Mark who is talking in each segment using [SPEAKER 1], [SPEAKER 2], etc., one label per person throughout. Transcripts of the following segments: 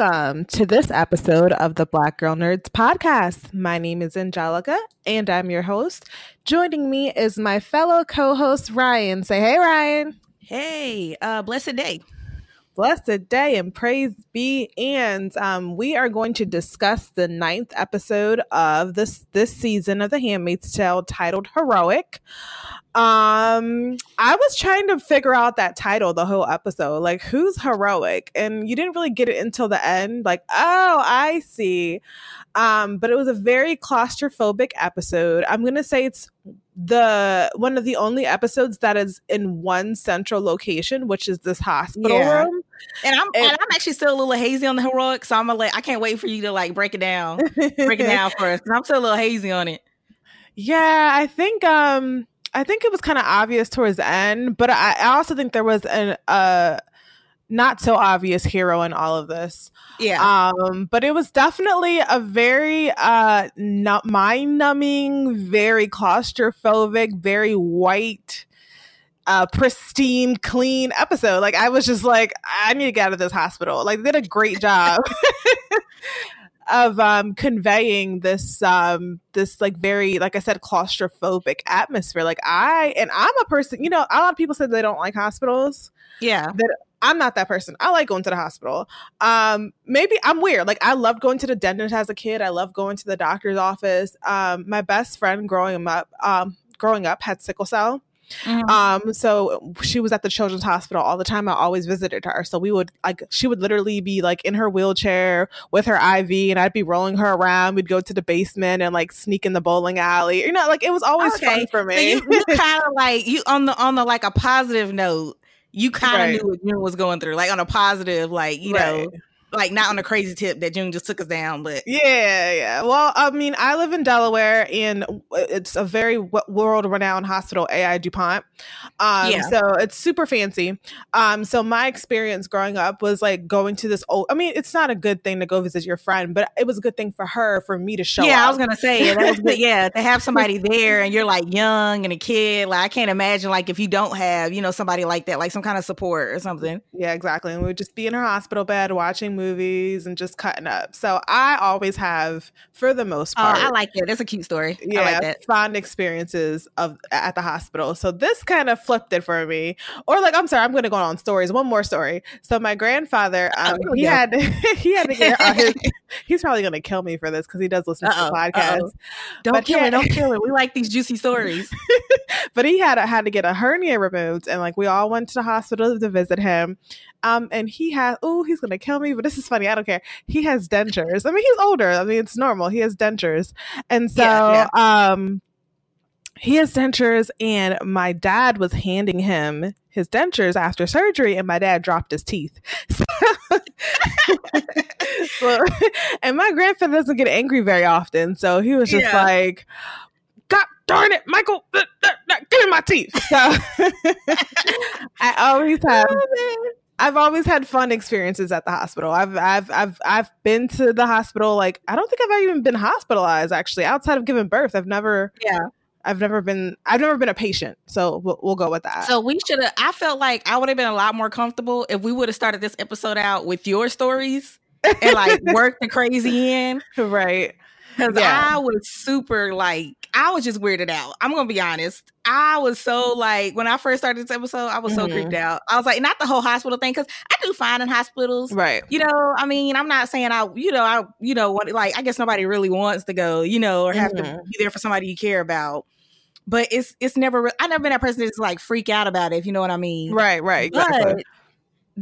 [SPEAKER 1] Welcome to this episode of the Black Girl Nerds podcast. My name is Angelica and I'm your host. Joining me is my fellow co host, Ryanne. Say hey, Ryanne.
[SPEAKER 2] Hey, uh, blessed day.
[SPEAKER 1] Blessed day and praise be. And um, we are going to discuss the ninth episode of this this season of The Handmaid's Tale titled Heroic. Um, I was trying to figure out that title the whole episode. Like, who's heroic? And you didn't really get it until the end. Like, oh, I see. Um, but it was a very claustrophobic episode. I'm gonna say it's the one of the only episodes that is in one central location, which is this hospital
[SPEAKER 2] Yeah.
[SPEAKER 1] room.
[SPEAKER 2] And I'm
[SPEAKER 1] And-
[SPEAKER 2] and I'm actually still a little hazy on the heroic, so I'm gonna like I can't wait for you to like break it down, break it down for us. I'm still a little hazy on it.
[SPEAKER 1] Yeah, I think um I think it was kind of obvious towards the end, but I, I also think there was an uh not so obvious hero in all of this.
[SPEAKER 2] Yeah,
[SPEAKER 1] Um, but it was definitely a very uh not mind numbing, very claustrophobic, very white, uh pristine, clean episode. Like I was just like, I need to get out of this hospital. Like they did a great job. of um conveying this um this like very like I said claustrophobic atmosphere like I and I'm a person you know a lot of people said they don't like hospitals
[SPEAKER 2] yeah.
[SPEAKER 1] I'm not that person. I like going to the hospital. Um, maybe I'm weird. Like I loved going to the dentist as a kid. I love going to the doctor's office. Um, my best friend growing up, um, growing up had sickle cell.
[SPEAKER 2] Mhm.
[SPEAKER 1] Um, so she was at the children's hospital all the time. I always visited her. So we would like she would literally be like in her wheelchair with her IV and I'd be rolling her around. We'd go to the basement and like sneak in the bowling alley. You know, like it was always fun for
[SPEAKER 2] So
[SPEAKER 1] me.
[SPEAKER 2] you, you kind of like you on the on the like a positive note. You kind of
[SPEAKER 1] Right.
[SPEAKER 2] knew what June was going through, like on a positive, like you
[SPEAKER 1] Right.
[SPEAKER 2] know, like not on a crazy tip that June just took us down, but
[SPEAKER 1] Yeah, yeah. Well, I mean, I live in Delaware, and it's a very world renowned hospital, AI DuPont. Um,
[SPEAKER 2] Yeah.
[SPEAKER 1] So it's super fancy. Um, so my experience growing up was like going to this old. I mean, it's not a good thing to go visit your friend, but it was a good thing for her for me to show
[SPEAKER 2] yeah,
[SPEAKER 1] up.
[SPEAKER 2] I was gonna say yeah, that was good. Yeah, to have somebody there and you're like young and a kid, like I can't imagine like if you don't have you know somebody like that, like some kind of support or something.
[SPEAKER 1] Yeah, exactly. And we would just be in her hospital bed watching movies and just cutting up. So I always have, for the most
[SPEAKER 2] Oh,
[SPEAKER 1] part,
[SPEAKER 2] I like it. That's a cute story.
[SPEAKER 1] yeah,
[SPEAKER 2] I like that.
[SPEAKER 1] fond experiences of at the hospital. So this kind of flipped it for me. Or like, I'm sorry, I'm going to go on stories. One more story. So my grandfather,
[SPEAKER 2] Oh,
[SPEAKER 1] um,
[SPEAKER 2] we
[SPEAKER 1] he
[SPEAKER 2] go.
[SPEAKER 1] had he had to get uh, his, he's probably going to kill me for this because he does listen to
[SPEAKER 2] Uh-oh,
[SPEAKER 1] the podcast.
[SPEAKER 2] uh-oh. Don't
[SPEAKER 1] But
[SPEAKER 2] kill it. Don't kill it. We like these juicy stories.
[SPEAKER 1] But he had had to get a hernia removed, and like we all went to the hospital to visit him. Um, and he has oh, he's gonna kill me, but this is funny. I don't care. He has dentures. I mean, he's older. I mean, it's normal. He has dentures, and so
[SPEAKER 2] Yeah,
[SPEAKER 1] um, he has dentures. And my dad was handing him his dentures after surgery, and my dad dropped his teeth. So, and my grandfather doesn't get angry very often, so he was just
[SPEAKER 2] Yeah.
[SPEAKER 1] like, "God darn it, Michael, uh, uh, uh, give me my teeth." So I always have. I've always had fun experiences at the hospital. I've I've I've I've been to the hospital like I don't think I've even been hospitalized actually outside of giving birth. I've never
[SPEAKER 2] Yeah.
[SPEAKER 1] I've never been I've never been a patient. So we'll, we'll go with that.
[SPEAKER 2] So we should have. I felt like I would have been a lot more comfortable if we would have started this episode out with your stories and like worked the crazy in.
[SPEAKER 1] right.
[SPEAKER 2] Because
[SPEAKER 1] Yeah.
[SPEAKER 2] I was super like, I was just weirded out. I'm gonna be honest. I was so like, when I first started this episode, I was so
[SPEAKER 1] Mhm.
[SPEAKER 2] creeped out. I was like, not the whole hospital thing, because I do fine in hospitals.
[SPEAKER 1] Right.
[SPEAKER 2] You know, I mean, I'm not saying I, you know, I, you know, what, like, I guess nobody really wants to go, you know, or have to
[SPEAKER 1] Mhm.
[SPEAKER 2] be there for somebody you care about. But it's, it's never, re- I never been that person that's like freak out about it, if you know what I mean.
[SPEAKER 1] Right, right. Exactly.
[SPEAKER 2] But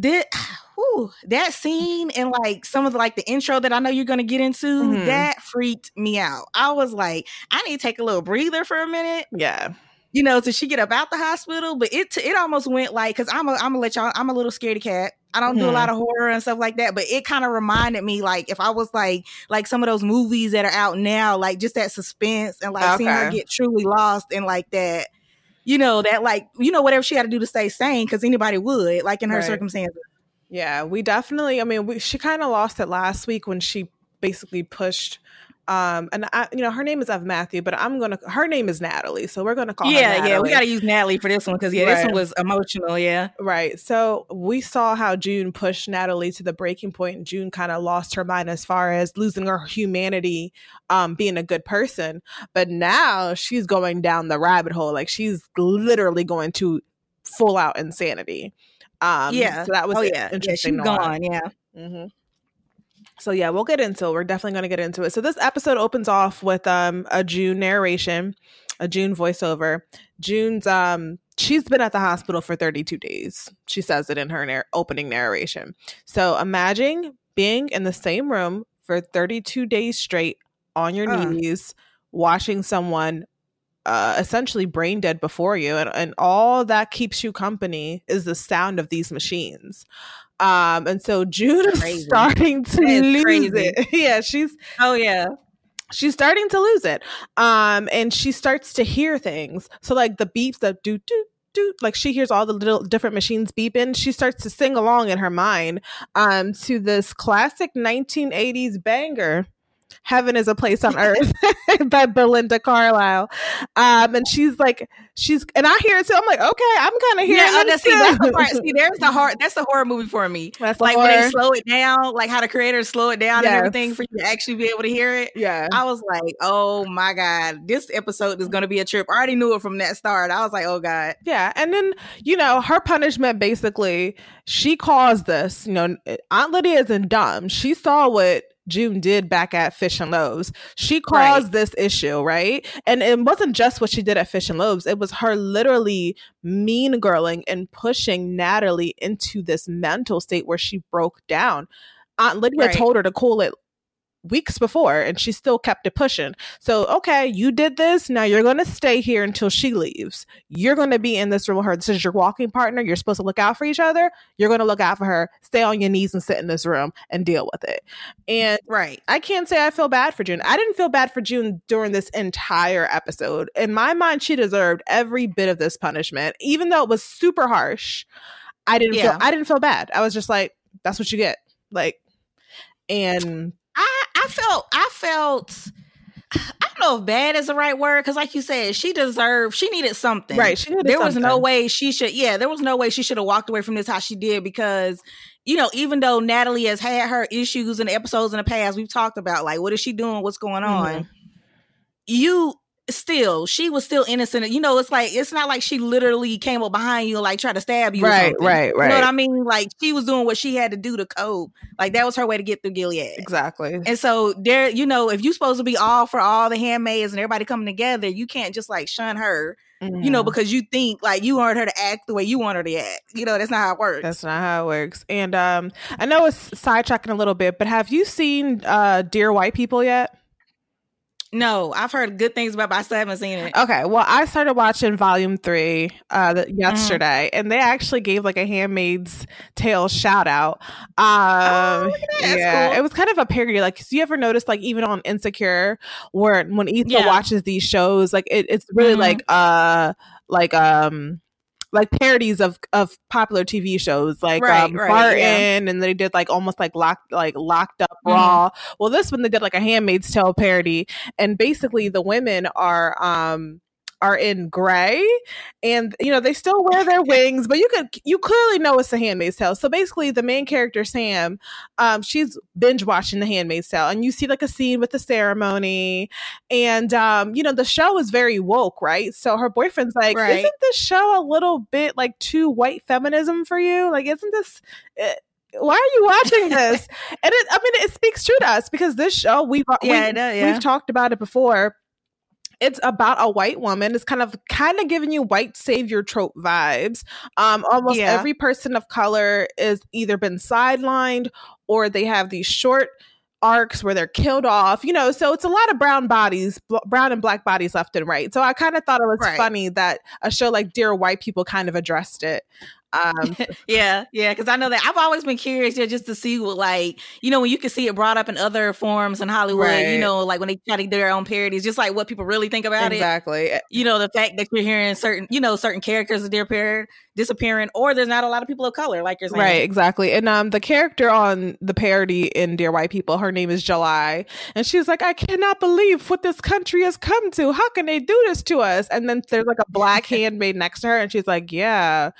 [SPEAKER 2] did, whew, that scene and like some of the like the intro that I know you're gonna get into,
[SPEAKER 1] Mhm.
[SPEAKER 2] that freaked me out. I was like, I need to take a little breather for a minute,
[SPEAKER 1] Yeah.
[SPEAKER 2] you know, till she get up out the hospital. But it it almost went like because I'm a I'm gonna let y'all I'm a little scaredy cat. I don't do a
[SPEAKER 1] Mhm.
[SPEAKER 2] lot of horror and stuff like that, but it kind of reminded me like if I was like like some of those movies that are out now, like just that suspense and like seeing her get truly lost and like that, you know, that like you know whatever she had to do to stay sane because anybody would like in her
[SPEAKER 1] Right.
[SPEAKER 2] circumstances.
[SPEAKER 1] Yeah, we definitely. I mean, we, she kind of lost it last week when she basically pushed. Um, and I, you know, her name is of Matthew, but I'm gonna. Her name is Natalie, so we're gonna call her.
[SPEAKER 2] yeah, yeah, we got to use Natalie for this one because yeah, this
[SPEAKER 1] Right.
[SPEAKER 2] one was emotional. Yeah,
[SPEAKER 1] Right. So we saw how June pushed Natalie to the breaking point, and June kind of lost her mind as far as losing her humanity, um, being a good person. But now she's going down the rabbit hole. Like she's literally going to full out insanity. Um,
[SPEAKER 2] yeah.
[SPEAKER 1] So that was
[SPEAKER 2] oh yeah, yeah,
[SPEAKER 1] interesting.
[SPEAKER 2] she's
[SPEAKER 1] to watch.
[SPEAKER 2] gone. Yeah,
[SPEAKER 1] hmm So yeah, we'll get into it. We're definitely going to get into it. So this episode opens off with um a June narration, a June voiceover. June's um she's been at the hospital for 32 days. She says it in her nar- opening narration. So imagine being in the same room for 32 days straight on your
[SPEAKER 2] Uh.
[SPEAKER 1] knees watching someone uh, essentially brain dead before you and, and all that keeps you company is the sound of these machines. Um and so june is
[SPEAKER 2] Crazy.
[SPEAKER 1] starting to
[SPEAKER 2] is
[SPEAKER 1] lose
[SPEAKER 2] crazy.
[SPEAKER 1] it. Yeah she's
[SPEAKER 2] oh yeah,
[SPEAKER 1] she's starting to lose it. Um and she starts to hear things. So like the beeps that do do do like she hears all the little different machines beeping. She starts to sing along in her mind um to this classic 1980s banger heaven is a place on earth by belinda carlisle um and she's like she's and i hear it too i'm like okay i'm kind of hearing
[SPEAKER 2] yeah. Oh,
[SPEAKER 1] it
[SPEAKER 2] see, that's the part. See, there's the horror. That's the horror movie for me.
[SPEAKER 1] That's the
[SPEAKER 2] like when they slow it down, like how the creators slow it down and everything for you to actually be able to hear it.
[SPEAKER 1] yeah
[SPEAKER 2] I was like, oh my God, this episode is going to be a trip. I already knew it from that start. I was like, oh God.
[SPEAKER 1] Yeah, and then you know her punishment basically she caused this. You know, Aunt Lydia isn't dumb. She saw what June did back at Fish and Loaves. She caused this issue, right? And it wasn't just what she did at Fish and Loaves. It was her literally mean girling and pushing Natalie into this mental state where she broke down. Aunt Lydia
[SPEAKER 2] Right.
[SPEAKER 1] told her to cool it weeks before and she still kept it pushing. So, okay, you did this. Now you're going to stay here until she leaves. You're going to be in this room with her. This is your walking partner. You're supposed to look out for each other. You're going to look out for her. Stay on your knees and sit in this room and deal with it. And
[SPEAKER 2] Right.
[SPEAKER 1] I can't say I feel bad for June. I didn't feel bad for June during this entire episode. In my mind, she deserved every bit of this punishment, even though it was super harsh. I didn't
[SPEAKER 2] Yeah.
[SPEAKER 1] feel I didn't feel bad. I was just like, that's what you get. Like, and
[SPEAKER 2] I, felt, I felt, I don't know if bad is the right word. Cause like you said, she deserved, she needed something.
[SPEAKER 1] right, she needed
[SPEAKER 2] there was no way she should yeah there was no way she should have walked away from this how she did because you know even though natalie has had her issues in the episodes in the past we've talked about like what is she doing what's going on
[SPEAKER 1] Mhm.
[SPEAKER 2] you still she was still innocent you know it's like it's not like she literally came up behind you and like tried to stab you or
[SPEAKER 1] Right, right,
[SPEAKER 2] you know what
[SPEAKER 1] right.
[SPEAKER 2] i mean like she was doing what she had to do to cope like that was her way to get through gilead
[SPEAKER 1] Exactly.
[SPEAKER 2] and so there, you know, if you're supposed to be all for all the handmaids and everybody coming together, you can't just like shun her you know,
[SPEAKER 1] Mhm.
[SPEAKER 2] because you think like you want her to act the way you want her to act. You know, that's not how it works.
[SPEAKER 1] That's not how it works. And um, I know it's sidetracking a little bit, but have you seen uh, Dear White People yet?
[SPEAKER 2] No, I've heard good things about, but I still haven't seen it.
[SPEAKER 1] Okay, well, I started watching Volume Three uh,
[SPEAKER 2] Mm-hmm.
[SPEAKER 1] the, yesterday, and they actually gave like a Handmaid's Tale shout out. Um,
[SPEAKER 2] Oh, that. That's
[SPEAKER 1] yeah,
[SPEAKER 2] cool.
[SPEAKER 1] it was kind of a parody. Like, so you ever notice, like, even on Insecure, where when Issa
[SPEAKER 2] Yeah.
[SPEAKER 1] watches these shows, like, it, it's really
[SPEAKER 2] Mhm.
[SPEAKER 1] like, uh, like, um. Like parodies of of popular TV shows, like
[SPEAKER 2] Right,
[SPEAKER 1] um,
[SPEAKER 2] right,
[SPEAKER 1] Barton,
[SPEAKER 2] yeah.
[SPEAKER 1] and they did like almost like locked, like locked up
[SPEAKER 2] Mhm.
[SPEAKER 1] raw. Well, this one they did like a Handmaid's Tale parody, and basically the women are um are in gray and you know they still wear their wings but you could you clearly know it's the handmaid's tale. So basically the main character sam um she's binge watching the handmaid's tale and you see like a scene with the ceremony and um you know the show is very woke right? So her boyfriend's like
[SPEAKER 2] Right.
[SPEAKER 1] isn't this show a little bit like too white feminism for you? Like isn't this uh, why are you watching this? And it, i mean it speaks true to us because this show we've
[SPEAKER 2] Yeah,
[SPEAKER 1] we,
[SPEAKER 2] it does, yeah.
[SPEAKER 1] we've talked about it before it's about a white woman. It's kind of kind of giving you white savior trope vibes. Um, almost
[SPEAKER 2] Yeah.
[SPEAKER 1] every person of color is either been sidelined or they have these short arcs where they're killed off. You know, so it's a lot of brown bodies, bl- brown and black bodies left and right. So I kind of thought it was
[SPEAKER 2] Right.
[SPEAKER 1] funny that a show like Dear White People kind of addressed it. Um,
[SPEAKER 2] Yeah, yeah, because I know that I've always been curious yeah, just to see what, like, you know, when you can see it brought up in other forms in Hollywood,
[SPEAKER 1] Right.
[SPEAKER 2] you know, like when they try to do their own parodies, just like what people really think about it.
[SPEAKER 1] exactly.
[SPEAKER 2] You know, the fact that you're hearing certain, you know, certain characters of their pair disappearing, or there's not a lot of people of color, like you're saying.
[SPEAKER 1] Right, exactly. And um the character on the parody in Dear White People, her name is July. And she's like, I cannot believe what this country has come to. How can they do this to us? And then there's like a black handmaid next to her, and she's like, Yeah.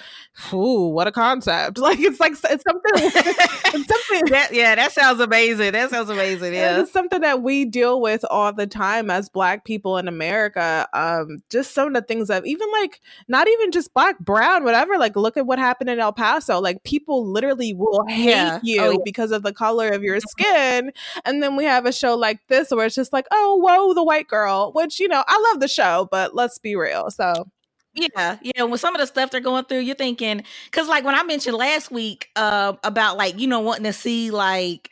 [SPEAKER 1] Ooh, what a concept. Like it's like it's something it's something
[SPEAKER 2] That, yeah, that sounds amazing. That sounds amazing. Yeah.
[SPEAKER 1] It's something that we deal with all the time as black people in America. Um, just some of the things that even like not even just black, brown, whatever. Like, look at what happened in El Paso. Like, people literally will hate
[SPEAKER 2] Yeah.
[SPEAKER 1] you
[SPEAKER 2] Oh, yeah.
[SPEAKER 1] because of the color of your skin. And then we have a show like this where it's just like, oh, whoa, the white girl. Which you know, I love the show, but let's be real. So
[SPEAKER 2] Yeah, yeah. With some of the stuff they're going through, you're thinking because, like, when I mentioned last week uh, about like you know wanting to see like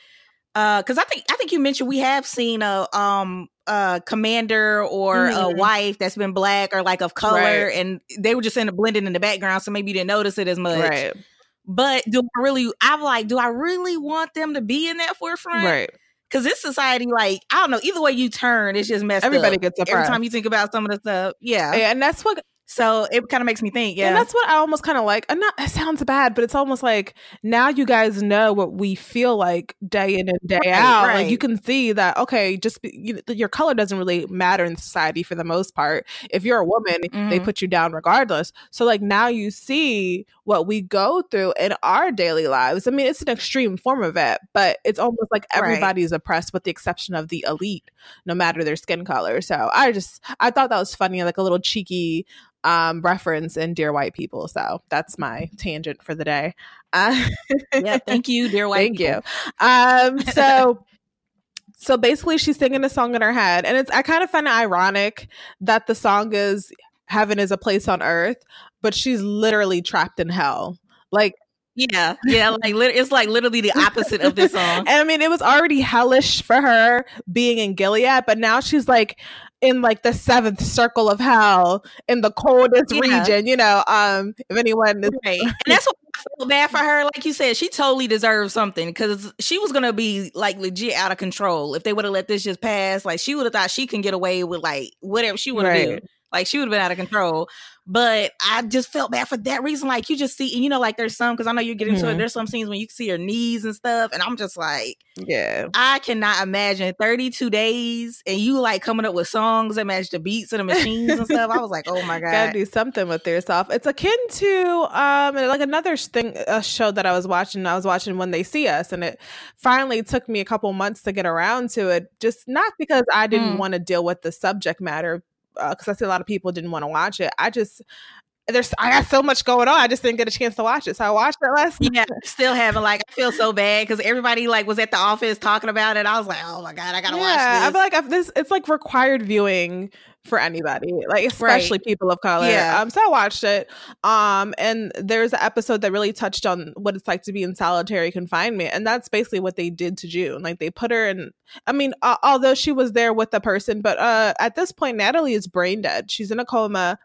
[SPEAKER 2] because I think I think you mentioned we have seen a um a commander or a
[SPEAKER 1] Mhm.
[SPEAKER 2] wife that's been black or like of color,
[SPEAKER 1] Right.
[SPEAKER 2] and they were just in the blending in the background, so maybe you didn't notice it as much.
[SPEAKER 1] right,
[SPEAKER 2] But do I really? I'm like, do I really want them to be in that forefront?
[SPEAKER 1] right.
[SPEAKER 2] Because this society, like, I don't know. Either way you turn, it's just messed
[SPEAKER 1] Everybody
[SPEAKER 2] up.
[SPEAKER 1] gets
[SPEAKER 2] Every time you think about some of the stuff, yeah.
[SPEAKER 1] and that's what
[SPEAKER 2] So it kind of makes me think, yeah.
[SPEAKER 1] And that's what I almost kind of like. And not it sounds bad, but it's almost like now you guys know what we feel like day in and day
[SPEAKER 2] Right,
[SPEAKER 1] out. Like you can see that okay, just be, you, your color doesn't really matter in society for the most part. If you're a woman, they
[SPEAKER 2] Mhm.
[SPEAKER 1] put you down regardless. So like now you see what we go through in our daily lives. I mean, it's an extreme form of it, but it's almost like
[SPEAKER 2] Right.
[SPEAKER 1] everybody's oppressed with the exception of the elite, no matter their skin color. So I just I thought that was funny, like a little cheeky um reference in Dear White People. So that's my tangent for the day. Uh,
[SPEAKER 2] yeah, thank you, dear white
[SPEAKER 1] Thank
[SPEAKER 2] people.
[SPEAKER 1] you. Um, so so basically she's singing a song in her head. And it's I kind of find it ironic that the song is Heaven is a place on earth, but she's literally trapped in hell. Like
[SPEAKER 2] Yeah, yeah, like it's like literally the opposite of this song.
[SPEAKER 1] and I mean, it was already hellish for her being in Gilead, but now she's like in like the seventh circle of hell in the coldest
[SPEAKER 2] Yeah.
[SPEAKER 1] region. You know, um, if anyone is
[SPEAKER 2] Right. And that's what I feel bad for her. Like you said, she totally deserves something because she was gonna be like legit out of control if they would have let this just pass. Like she would have thought she can get away with like whatever she want to do. Like she would have been out of control. But I just felt bad for that reason. Like you just see, and you know, like there's some because I know you're getting to it.
[SPEAKER 1] Mhm.
[SPEAKER 2] There's some scenes when you see her knees and stuff, and I'm just like,
[SPEAKER 1] yeah.
[SPEAKER 2] I cannot imagine 32 days and you like coming up with songs that match the beats of the machines and stuff. I was like, oh my god, gotta
[SPEAKER 1] do something with yourself. It's akin to um like another thing a show that I was watching. I was watching When They See Us, and it finally took me a couple months to get around to it. Just not because I didn't
[SPEAKER 2] Mm.
[SPEAKER 1] want to deal with the subject matter, Uh, because I see a lot of people didn't want to watch it. I just there's I got so much going on. I just didn't get a chance to watch it, so I watched it last.
[SPEAKER 2] Yeah, still haven't like I feel so bad because everybody like was at the office talking about it. I was like, oh my god, I gotta watch it.
[SPEAKER 1] yeah, I feel like I've, this it's like required viewing for anybody, like especially people of color.
[SPEAKER 2] Yeah.
[SPEAKER 1] Um, so I watched it. Um, and there's an episode that really touched on what it's like to be in solitary confinement, and that's basically what they did to June. Like they put her in. I mean, uh, although she was there with the person, but uh, at this point, Natalie is brain dead. She's in a coma.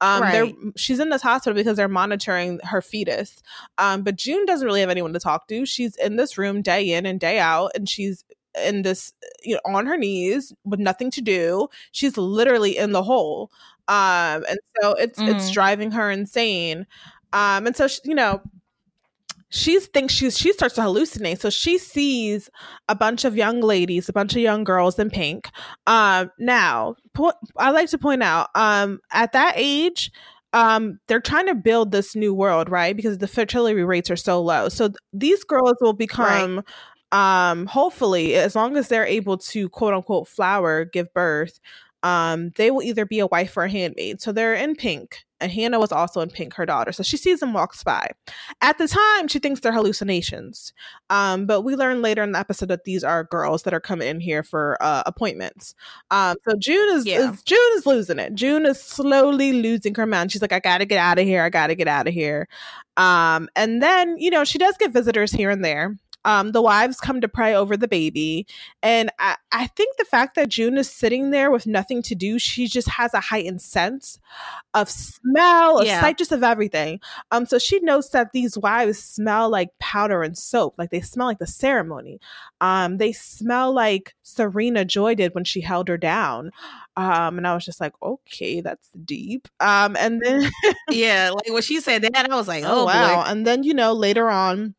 [SPEAKER 1] Um, they're
[SPEAKER 2] Right.
[SPEAKER 1] she's in this hospital because they're monitoring her fetus. Um, but June doesn't really have anyone to talk to. She's in this room day in and day out, and she's in this you know on her knees with nothing to do. She's literally in the hole. Um, and so it's it's
[SPEAKER 2] Mhm.
[SPEAKER 1] driving her insane. Um, and so she, you know she thinks she's she starts to hallucinate. So she sees a bunch of young ladies a bunch of young girls in pink. Um now po- i like to point out um at that age um they're trying to build this new world right? Because the fertility rates are so low. So th- these girls will become um hopefully as long as they're able to quote unquote flower give birth um they will either be a wife or a handmaid. So they're in pink and Hannah was also in pink, her daughter. So she sees them walks by. At the time, she thinks they're hallucinations. Um, but we learn later in the episode that these are girls that are coming in here for uh, appointments. Um, so June is,
[SPEAKER 2] Yeah.
[SPEAKER 1] is June is losing it. June is slowly losing her mind. She's like, I gotta get out of here. I gotta get out of here. Um, and then you know she does get visitors here and there. Um, the wives come to pray over the baby, and I, I think the fact that June is sitting there with nothing to do, she just has a heightened sense of smell, of
[SPEAKER 2] Yeah.
[SPEAKER 1] sight, just of everything. Um, so she notes that these wives smell like powder and soap, like they smell like the ceremony. Um, they smell like Serena Joy did when she held her down. Um, and I was just like, okay, that's deep. Um, and then
[SPEAKER 2] yeah, like when she said that, I was like,
[SPEAKER 1] oh,
[SPEAKER 2] oh,
[SPEAKER 1] wow.
[SPEAKER 2] boy.
[SPEAKER 1] And then you know later on.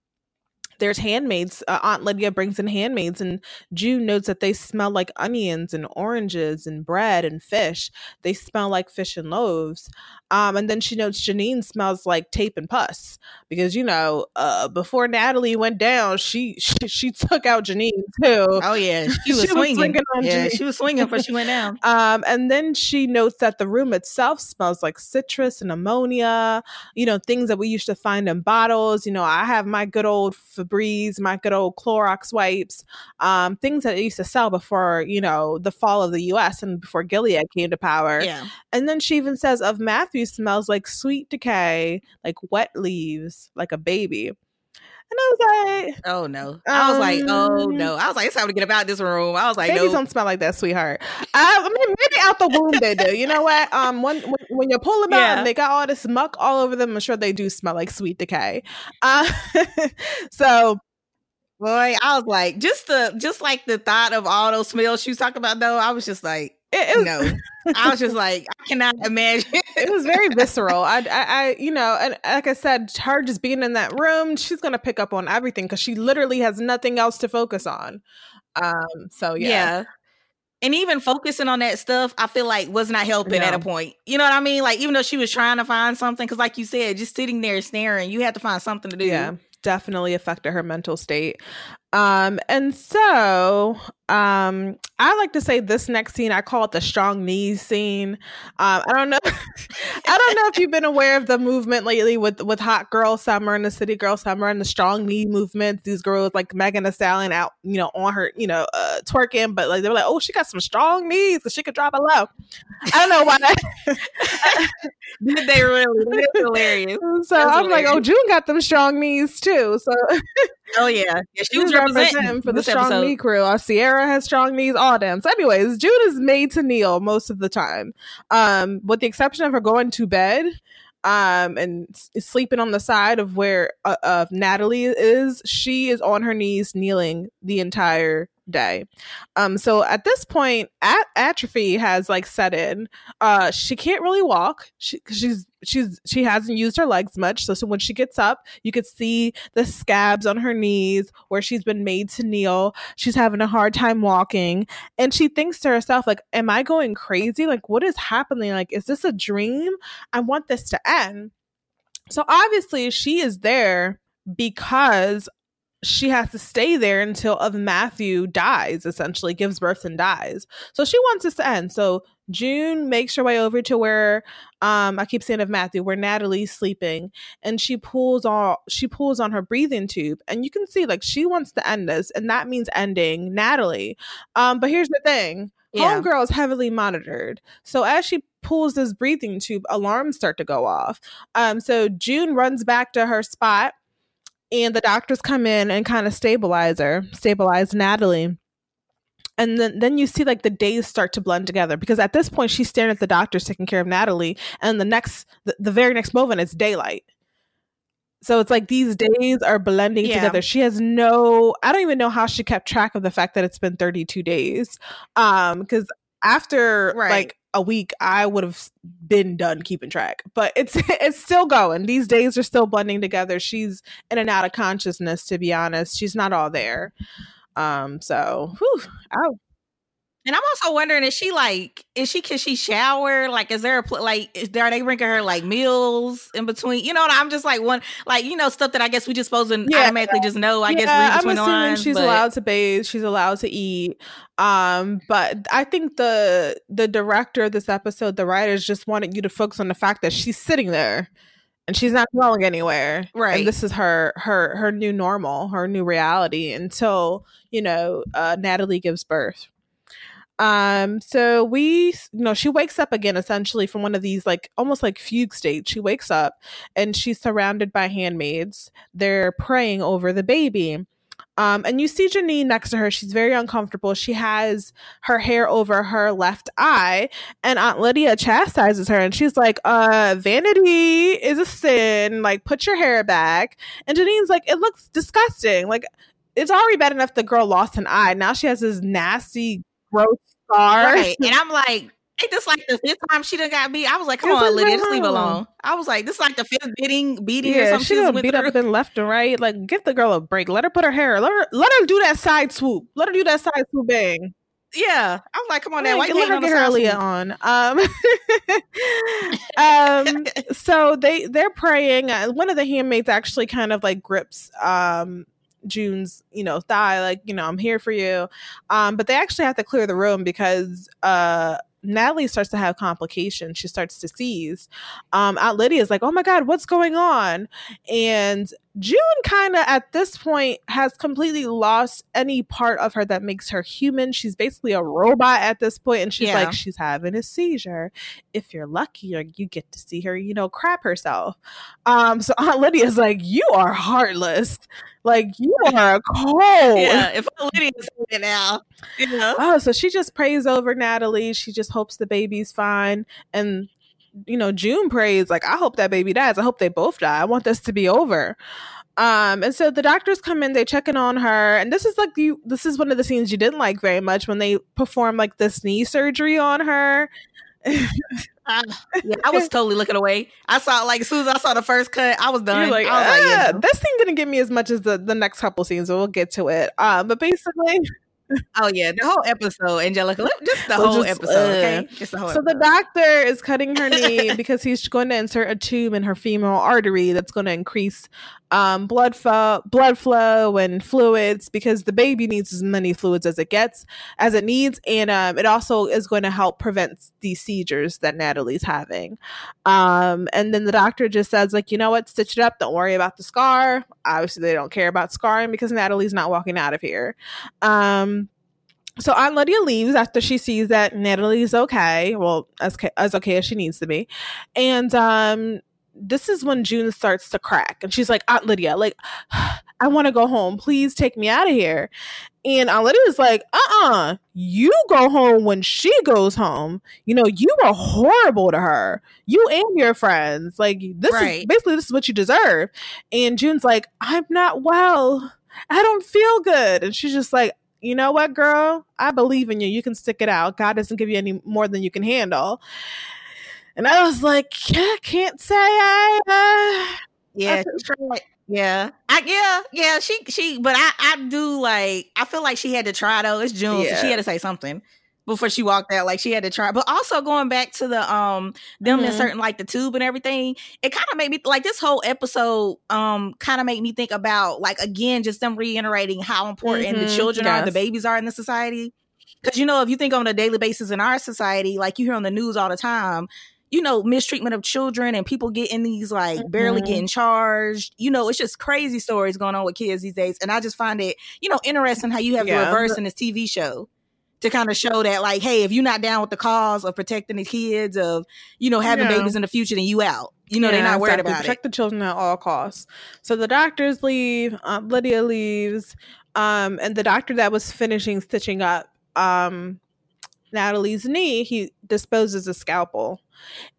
[SPEAKER 1] There's handmaids. Uh, Aunt Lydia brings in handmaids, and June notes that they smell like onions and oranges and bread and fish. They smell like fish and loaves. Um, and then she notes Janine smells like tape and pus because you know, uh, before Natalie went down, she she, she took out Janine too.
[SPEAKER 2] Oh yeah, she
[SPEAKER 1] She
[SPEAKER 2] was
[SPEAKER 1] was
[SPEAKER 2] swinging.
[SPEAKER 1] on
[SPEAKER 2] yeah,
[SPEAKER 1] Janine.
[SPEAKER 2] she was swinging before she went down.
[SPEAKER 1] Um, and then she notes that the room itself smells like citrus and ammonia, you know, things that we used to find in bottles. You know, I have my good old Febreze, my good old Clorox wipes, um, things that they used to sell before, you know, the fall of the US and before Gilead came to power.
[SPEAKER 2] Yeah,
[SPEAKER 1] And then she even says of Matthew smells like sweet decay, like wet leaves, like a baby. And I was like,
[SPEAKER 2] Oh no. I was like, oh
[SPEAKER 1] Um,
[SPEAKER 2] no. I was like, it's time to get about this room. I was like,
[SPEAKER 1] Babies
[SPEAKER 2] no.
[SPEAKER 1] don't smell like that, sweetheart. Uh, I mean, maybe out the womb they do. You know what? Um, when when, when you pull them out
[SPEAKER 2] Yeah.
[SPEAKER 1] and they got all this muck all over them, I'm sure they do smell like sweet decay. Uh, so
[SPEAKER 2] Boy, I was like, just the just like the thought of all those smells she was talking about though, I was just like,
[SPEAKER 1] it, it was
[SPEAKER 2] no. I was just like, I cannot imagine.
[SPEAKER 1] it was very visceral. I, I, I, you know, and like I said, her just being in that room, she's gonna pick up on everything because she literally has nothing else to focus on. Um, so yeah,
[SPEAKER 2] yeah. And even focusing on that stuff, I feel like was not helping at a point. You know what I mean? Like even though she was trying to find something, because like you said, just sitting there staring, you had to find something to do.
[SPEAKER 1] yeah definitely affected her mental state um and so um i like to say this next scene i call it the strong knees scene um i don't know i don't know if you've been aware of the movement lately with with hot girl summer and the city girl summer and the strong knee movement these girls like megan Thee stallion out you know on her you know uh twerking but like they were like oh she got some strong knees because she could drop a low i don't know why
[SPEAKER 2] Did they really? It's hilarious.
[SPEAKER 1] so
[SPEAKER 2] That's
[SPEAKER 1] i'm like oh june got them strong knees too so
[SPEAKER 2] Oh yeah. Yeah, she was representing
[SPEAKER 1] for the strong
[SPEAKER 2] episode.
[SPEAKER 1] knee crew. Uh, Sierra has strong knees, all them. So, anyways, June is made to kneel most of the time, um, with the exception of her going to bed, um, and s- sleeping on the side of where uh, of Natalie is. She is on her knees, kneeling the entire day. Um, so at this point, at- atrophy has like set in. Uh, she can't really walk. She she's she's she hasn't used her legs much. So, so when she gets up, you could see the scabs on her knees where she's been made to kneel. She's having a hard time walking. And she thinks to herself, like, am I going crazy? Like, what is happening? Like, is this a dream? I want this to end. So obviously she is there because she has to stay there until of Matthew dies, essentially, gives birth and dies. So she wants this to end. So June makes her way over to where um I keep saying of Matthew, where Natalie's sleeping, and she pulls on she pulls on her breathing tube. And you can see like she wants to end this, and that means ending Natalie. Um, but here's the thing.
[SPEAKER 2] Yeah.
[SPEAKER 1] Homegirl is heavily monitored. So as she pulls this breathing tube, alarms start to go off. Um, so June runs back to her spot and the doctors come in and kind of stabilize her, stabilize Natalie. And then, then you see like the days start to blend together because at this point she's staring at the doctors taking care of Natalie, and the next, the, the very next moment it's daylight. So it's like these days are blending
[SPEAKER 2] Yeah.
[SPEAKER 1] together. She has no, I don't even know how she kept track of the fact that it's been 32 days. Um, because after
[SPEAKER 2] Right.
[SPEAKER 1] like a week, I would have been done keeping track. But it's it's still going. These days are still blending together. She's in and out of consciousness, to be honest. She's not all there. Um, so whew.
[SPEAKER 2] And I'm also wondering, is she like, is she, can she shower? Like, is there a, pl- like, is there, are they bringing her like meals in between? You know, what I'm just like one, like, you know, stuff that I guess we just supposed to yeah. automatically just know, I yeah, guess, I'm assuming lines,
[SPEAKER 1] she's
[SPEAKER 2] but...
[SPEAKER 1] allowed to bathe. She's allowed to eat. Um, but I think the, the director of this episode, the writers just wanted you to focus on the fact that she's sitting there and she's not going anywhere.
[SPEAKER 2] Right.
[SPEAKER 1] and this is her her her new normal her new reality until you know uh, natalie gives birth. Um so we you know she wakes up again essentially from one of these like almost like fugue states she wakes up and she's surrounded by handmaids. They're praying over the baby um, and you see Janine next to her. She's very uncomfortable. She has her hair over her left eye, and Aunt Lydia chastises her, and she's like, "Uh, vanity is a sin. Like, put your hair back." And Janine's like, "It looks disgusting. Like, it's already bad enough the girl lost an eye. Now she has this nasty, gross scar."
[SPEAKER 2] Right. And I'm like, Ain't this like the fifth time she done got beat? I was like, come on, Lydia, just leave alone. I was like, this is like the fifth beating, beating yeah, or something.
[SPEAKER 1] She done beat up and left and right. Like, give the girl a break. Let her put her hair. Let her let her do that side swoop. Let her do that side swoop bang.
[SPEAKER 2] Yeah, I'm like, come on, now. Why
[SPEAKER 1] let her get her Aaliyah on? Um, um, so they they're praying. Uh, one of the handmaids actually kind of like grips um June's, you know, thigh, like, you know, I'm here for you. Um, but they actually have to clear the room because uh Natalie starts to have complications. She starts to seize. Um, Aunt Lydia is like, "Oh my God, what's going on?" And June kind of at this point has completely lost any part of her that makes her human. She's basically a robot at this point, and she's yeah. like, she's having a seizure. If you're lucky, you get to see her, you know, crap herself. Um, so Aunt Lydia is like, "You are heartless." Like you are cold.
[SPEAKER 2] Yeah, if Lydia's it now, you know.
[SPEAKER 1] Oh, so she just prays over Natalie. She just hopes the baby's fine. And you know, June prays like, I hope that baby dies. I hope they both die. I want this to be over. Um, and so the doctors come in, they checking on her, and this is like you. This is one of the scenes you didn't like very much when they perform like this knee surgery on her.
[SPEAKER 2] uh, yeah, I was totally looking away. I saw like as soon as I saw the first cut, I was done. You're like, I was ah, like yeah.
[SPEAKER 1] this thing didn't get me as much as the the next couple scenes, but we'll get to it. Um, but basically.
[SPEAKER 2] oh yeah, the whole episode, Angelica. Just the whole just, episode, uh, okay?
[SPEAKER 1] Just the whole. So episode. the doctor is cutting her knee because he's going to insert a tube in her femoral artery that's going to increase um, blood flow, blood flow, and fluids because the baby needs as many fluids as it gets, as it needs, and um, it also is going to help prevent these seizures that Natalie's having. Um, and then the doctor just says, like, you know what, stitch it up. Don't worry about the scar. Obviously, they don't care about scarring because Natalie's not walking out of here. Um, so Aunt Lydia leaves after she sees that Natalie's okay, well, as as okay as she needs to be, and um, this is when June starts to crack and she's like, Aunt Lydia, like, I want to go home. Please take me out of here. And Aunt Lydia is like, uh uh-uh, uh you go home when she goes home. You know, you were horrible to her. You and your friends. Like, this right. is basically this is what you deserve. And June's like, I'm not well. I don't feel good. And she's just like, you know what, girl? I believe in you. You can stick it out. God doesn't give you any more than you can handle. And I was like, I can't say I. Uh,
[SPEAKER 2] yeah, I yeah, I yeah yeah she she, but I I do like I feel like she had to try though. It's June, yeah. so she had to say something before she walked out. Like she had to try, but also going back to the um them mm-hmm. inserting like the tube and everything, it kind of made me like this whole episode um kind of made me think about like again just them reiterating how important mm-hmm. the children yes. are, the babies are in the society. Because you know, if you think on a daily basis in our society, like you hear on the news all the time, you know, mistreatment of children and people getting these like mm-hmm. barely getting charged. You know, it's just crazy stories going on with kids these days. And I just find it, you know, interesting how you have yeah. the reverse in this TV show to kind of show that like, hey, if you're not down with the cause of protecting the kids, of, you know, having yeah. babies in the future, then you out. You know, yeah, they're not worried exactly. about
[SPEAKER 1] Protect
[SPEAKER 2] it.
[SPEAKER 1] the children at all costs. So the doctors leave, um, Lydia leaves, um, and the doctor that was finishing stitching up um, Natalie's knee, he disposes a scalpel.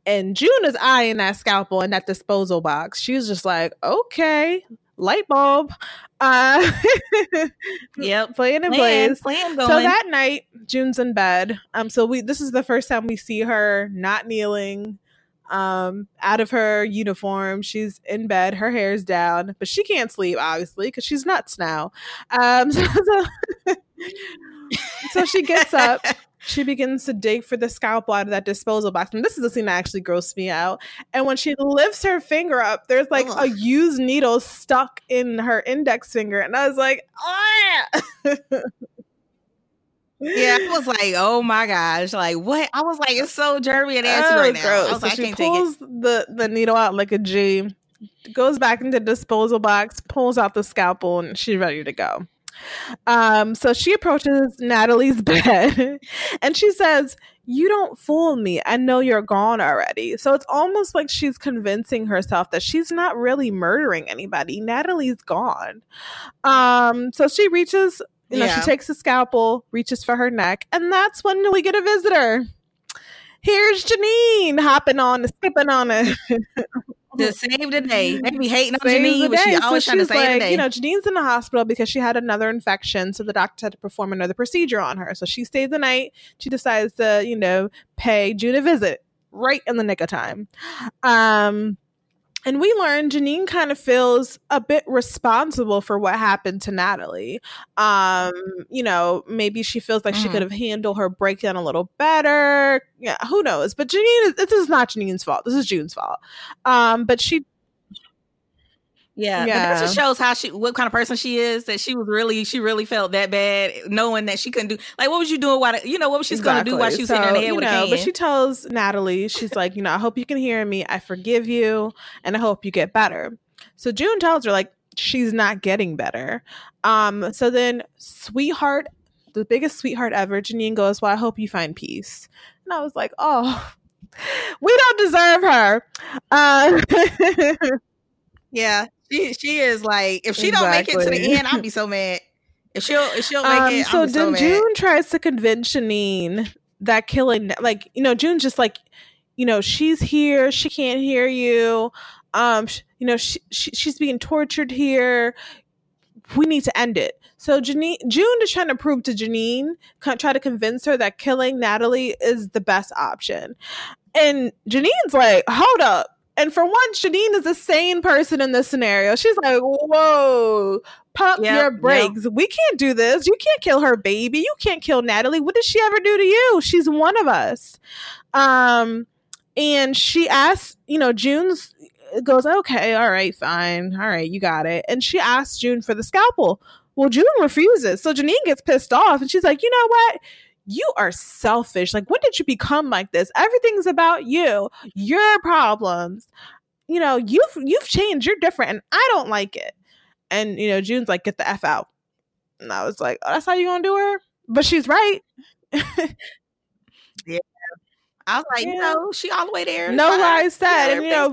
[SPEAKER 1] And June is eyeing that scalpel in that disposal box. She's just like, okay, light bulb. Uh,
[SPEAKER 2] yep,
[SPEAKER 1] playing in place. So that night, June's in bed. Um, so we this is the first time we see her not kneeling, um, out of her uniform. She's in bed, her hair's down, but she can't sleep obviously because she's nuts now. Um, so, so, so she gets up she begins to dig for the scalpel out of that disposal box. And this is the scene that actually grossed me out. And when she lifts her finger up, there's like
[SPEAKER 2] Ugh.
[SPEAKER 1] a used needle stuck in her index finger. And I was like, oh
[SPEAKER 2] Yeah, I was like, oh my gosh, like what? I was like, it's so germy and nasty
[SPEAKER 1] Oh,
[SPEAKER 2] right now.
[SPEAKER 1] gross.
[SPEAKER 2] I was
[SPEAKER 1] So
[SPEAKER 2] like, I
[SPEAKER 1] she
[SPEAKER 2] can't take it.
[SPEAKER 1] pulls the, the needle out like a G, goes back into the disposal box, pulls out the scalpel, and she's ready to go. Um, so she approaches Natalie's bed and she says, You don't fool me. I know you're gone already. So it's almost like she's convincing herself that she's not really murdering anybody. Natalie's gone. Um, so she reaches, you know, she takes the scalpel, reaches for her neck, and that's when we get a visitor. Here's Janine hopping on, skipping on it.
[SPEAKER 2] To save the day. They be hating on Janine, but she
[SPEAKER 1] day. So
[SPEAKER 2] always trying to save the day.
[SPEAKER 1] You know, Janine's in the hospital because she had another infection, so the doctor had to perform another procedure on her. So she stayed the night. She decides to, you know, pay June a visit right in the nick of time. Um, and we learn Janine kind of feels a bit responsible for what happened to Natalie. Um, you know, maybe she feels like she
[SPEAKER 2] Mhm.
[SPEAKER 1] could have handled her breakdown a little better. Yeah, who knows? But Janine, this is not Janine's fault. This is June's fault. Um, but she
[SPEAKER 2] Yeah, but
[SPEAKER 1] Yeah.
[SPEAKER 2] that just shows how she, what kind of person she is. That she was really, she really felt that bad, knowing that she couldn't do. Like, what was you doing? While you know what was she going to do while she was hitting her head with
[SPEAKER 1] know,
[SPEAKER 2] a can?
[SPEAKER 1] But she tells Natalie, she's like, you know, I hope you can hear me. I forgive you, and I hope you get better. So June tells her like she's not getting better. Um, so then, sweetheart, the biggest sweetheart ever, Janine goes, "Well, I hope you find peace." And I was like, oh. We don't deserve her. Uh,
[SPEAKER 2] yeah, she she is like, if she don't make it to the end, I'll be so mad. If she'll if she'll make
[SPEAKER 1] um,
[SPEAKER 2] it,
[SPEAKER 1] so
[SPEAKER 2] so
[SPEAKER 1] then
[SPEAKER 2] mad.
[SPEAKER 1] June tries to convince Janine that killing, like you know, June's just like, you know, she's here, she can't hear you. Um, sh- you know, she, she she's being tortured here. We need to end it. So Janine, June is trying to prove to Janine, try to convince her that killing Natalie is the best option. And Janine's like, hold up. And for once, Janine is a sane person in this scenario. She's like, whoa, pump
[SPEAKER 2] Yep,
[SPEAKER 1] your
[SPEAKER 2] yep.
[SPEAKER 1] brakes. We can't do this. You can't kill her baby. You can't kill Natalie. What did she ever do to you? She's one of us. Um, and she asks, you know, June's goes, okay, all right, fine. All right, you got it. And she asks June for the scalpel. Well, June refuses. So Janine gets pissed off and she's like, you know what? You are selfish. Like, when did you become like this? Everything's about you, your problems. You know, you've you've changed. You're different, and I don't like it. And you know, June's like, get the f out. And I was like, oh, that's how you gonna do her? But she's right. Yeah.
[SPEAKER 2] I was like,
[SPEAKER 1] Yeah.
[SPEAKER 2] know, she all the way there.
[SPEAKER 1] No lies said, and you know.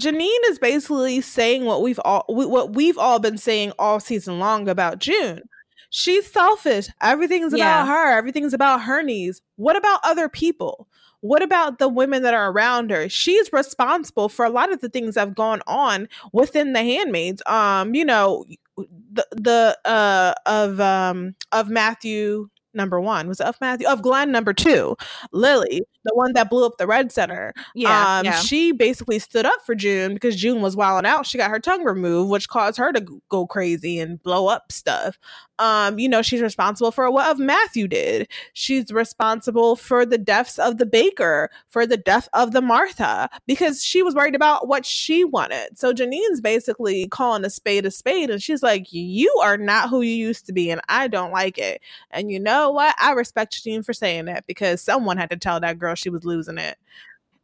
[SPEAKER 1] Janine is basically saying what we've all we- what we've all been saying all season long about June. She's selfish. Everything's
[SPEAKER 2] Yeah.
[SPEAKER 1] about her. Everything's about her needs. What about other people? What about the women that are around her? She's responsible for a lot of the things that have gone on within the handmaids. Um, you know, the the uh of um of Matthew number one was it of Matthew of Glenn number two, Lily, the one that blew up the Red Center
[SPEAKER 2] Yeah,
[SPEAKER 1] um,
[SPEAKER 2] yeah.
[SPEAKER 1] she basically stood up for June because June was wilding out. She got her tongue removed, which caused her to go crazy and blow up stuff. Um, you know, she's responsible for what of Matthew did. She's responsible for the deaths of the baker, for the death of the Martha, because she was worried about what she wanted. So Janine's basically calling a spade a spade, and she's like, "You are not who you used to be, and I don't like it." And you know what? I respect Janine for saying that because someone had to tell that girl she was losing it.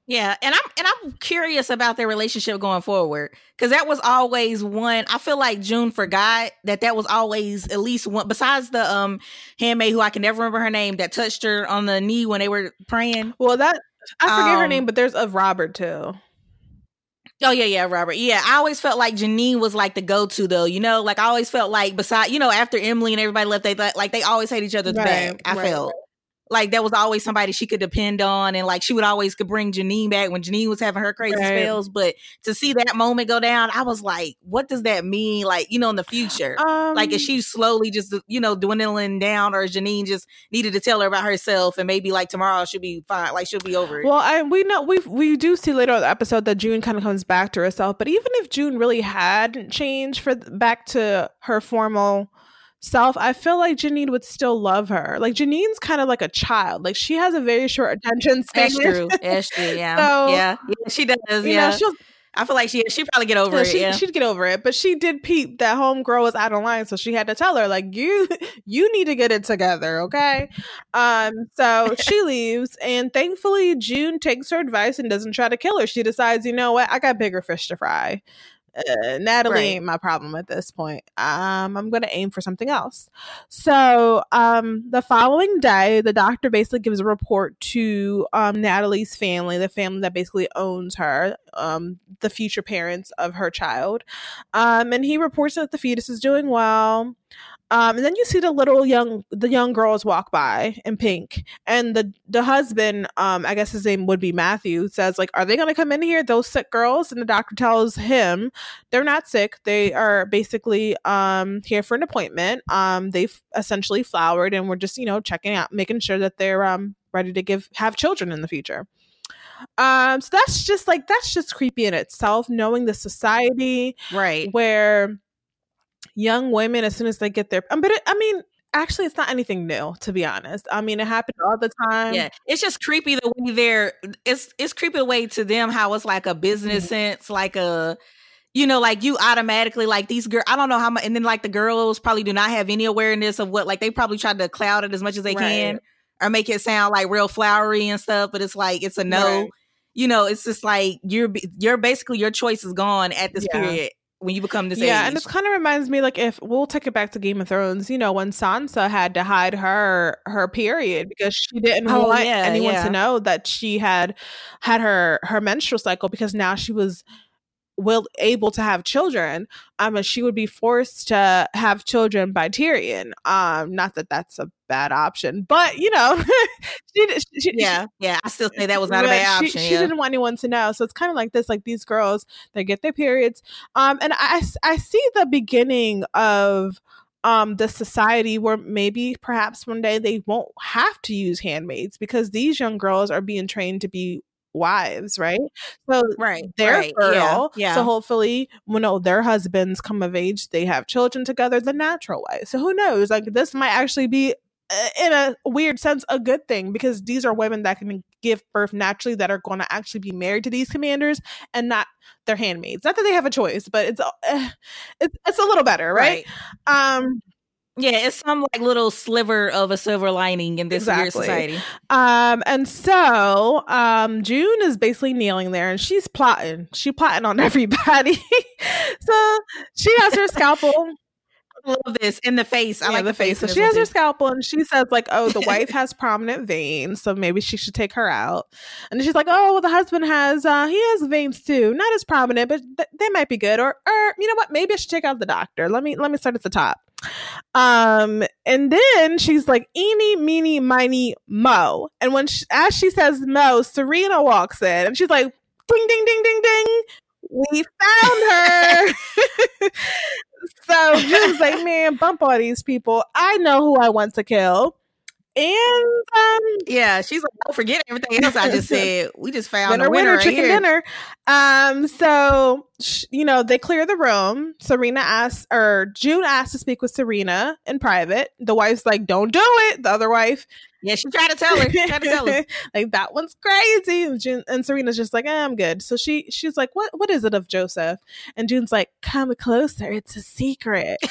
[SPEAKER 2] Yeah, and I'm and I'm curious about their relationship going forward because that was always one. I feel like June forgot that that was always at least one. Besides the um handmaid who I can never remember her name that touched her on the knee when they were praying.
[SPEAKER 1] Well, that I forget her
[SPEAKER 2] Um,
[SPEAKER 1] name, but there's of Robert too.
[SPEAKER 2] Oh yeah, yeah, Robert. Yeah, I always felt like Janine was like the go-to though. You know, like I always felt like beside you know after Emily and everybody left, they thought- like they always hate each other's back. I
[SPEAKER 1] right,
[SPEAKER 2] felt. Like there was always somebody she could depend on and like she would always could bring Janine back when Janine was having her crazy
[SPEAKER 1] Right.
[SPEAKER 2] spells. But to see that moment go down, I was like, what does that mean? Like, you know, in the future.
[SPEAKER 1] Um,
[SPEAKER 2] like is she slowly just you know dwindling down or Janine just needed to tell her about herself and maybe like tomorrow she'll be fine like she'll be over it.
[SPEAKER 1] Well, I we know we we do see later in the episode that June kind of comes back to herself. But even if June really hadn't changed for back to her formal self, I feel like Janine would still love her. Like Janine's kind of like a child. Like she has a very short attention span.
[SPEAKER 2] That's true. That's true. Yeah.
[SPEAKER 1] So,
[SPEAKER 2] yeah. Yeah. She does.
[SPEAKER 1] You
[SPEAKER 2] Yeah.
[SPEAKER 1] know, she'll
[SPEAKER 2] I feel like she she probably get over
[SPEAKER 1] Yeah,
[SPEAKER 2] it.
[SPEAKER 1] she,
[SPEAKER 2] yeah.
[SPEAKER 1] she'd get over it, but she did peep that homegirl was out of line, so she had to tell her like you you need to get it together, okay? Um, so she leaves, and thankfully June takes her advice and doesn't try to kill her. She decides, you know what, I got bigger fish to fry. Uh, Natalie
[SPEAKER 2] Right.
[SPEAKER 1] ain't my problem at this point. Um, I'm gonna aim for something else. So, um, the following day, the doctor basically gives a report to um, Natalie's family, the family that basically owns her, um, the future parents of her child. Um, and he reports that the fetus is doing well. Um, and then you see the little young the young girls walk by in pink, and the the husband, um, I guess his name would be Matthew, says like, "Are they going to come in here? Those sick girls?" And the doctor tells him they're not sick. They are basically um here for an appointment. Um, they've essentially flowered, and we're just you know checking out, making sure that they're um ready to give have children in the future. Um, so that's just like that's just creepy in itself, knowing the society
[SPEAKER 2] right.
[SPEAKER 1] where young women, as soon as they get their, um, but it, I mean, actually, it's not anything new, to be honest. I mean, it happens all the time.
[SPEAKER 2] Yeah, it's just creepy the way they're. It's it's creepy the way to them how it's like a business
[SPEAKER 1] Mm-hmm.
[SPEAKER 2] sense, like a, you know, like you automatically like these girls. I don't know how much, and then like the girls probably do not have any awareness of what like they probably try to cloud it as much as they can or make it sound like real flowery and stuff. But it's like it's a no.
[SPEAKER 1] Right.
[SPEAKER 2] You know, it's just like you're you're basically your choice is gone at this
[SPEAKER 1] Yeah.
[SPEAKER 2] period when you become this
[SPEAKER 1] yeah,
[SPEAKER 2] age.
[SPEAKER 1] and this kind of reminds me, like, if we'll take it back to Game of Thrones, you know, when Sansa had to hide her her period because she didn't
[SPEAKER 2] Oh,
[SPEAKER 1] want
[SPEAKER 2] yeah,
[SPEAKER 1] anyone
[SPEAKER 2] yeah.
[SPEAKER 1] to know that she had had her her menstrual cycle because now she was will able to have children um and she would be forced to have children by Tyrion um not that that's a bad option but you know she, she, she
[SPEAKER 2] yeah, yeah. I still say that was not a bad option.
[SPEAKER 1] She didn't want anyone to know. So it's kind of like this, like these girls, they get their periods. Um, and I, I see the beginning of um the society where maybe perhaps one day they won't have to use handmaids because these young girls are being trained to be wives, right? So
[SPEAKER 2] right.
[SPEAKER 1] they're
[SPEAKER 2] right, yeah,
[SPEAKER 1] fertile.
[SPEAKER 2] Yeah.
[SPEAKER 1] So hopefully, when oh, their husbands come of age, they have children together the natural way. So who knows? Like this might actually be, uh, in a weird sense, a good thing because these are women that can give birth naturally that are going to actually be married to these commanders and not their handmaids. Not that they have a choice, but it's uh, it's, it's a little better, right? Um.
[SPEAKER 2] Yeah, it's some like little sliver of a silver lining in this weird society.
[SPEAKER 1] Um, and so um June is basically kneeling there and she's plotting. She plotting on everybody. so she has her scalpel.
[SPEAKER 2] Love this in the face. I
[SPEAKER 1] yeah,
[SPEAKER 2] like
[SPEAKER 1] the face. So she has her scalpel and she says, like, oh, the wife has prominent veins, so maybe she should take her out. And she's like, oh, well, the husband has uh he has veins too. Not as prominent, but th- they might be good. Or or you know what? Maybe I should check out the doctor. Let me let me start at the top. Um, and then she's like, eeny, meeny, miny, mo. And when she, as she says mo, Serena walks in and she's like, ding, ding, ding, ding, ding. We found her. so June's like, man, bump all these people. I know who I want to kill. And um,
[SPEAKER 2] Yeah, she's like, don't forget everything else I just said. We just found
[SPEAKER 1] winner,
[SPEAKER 2] a winner,
[SPEAKER 1] winner,
[SPEAKER 2] right
[SPEAKER 1] chicken
[SPEAKER 2] here.
[SPEAKER 1] dinner. Um, so sh- you know they clear the room. Serena asks, or June asks to speak with Serena in private. The wife's like, "Don't do it." The other wife,
[SPEAKER 2] Yeah, she tried to tell her. She tried to tell her.
[SPEAKER 1] like that one's crazy. And, June, and Serena's just like, eh, "I'm good." So she she's like, "What what is it of Joseph?" And June's like, "Come closer. It's a secret."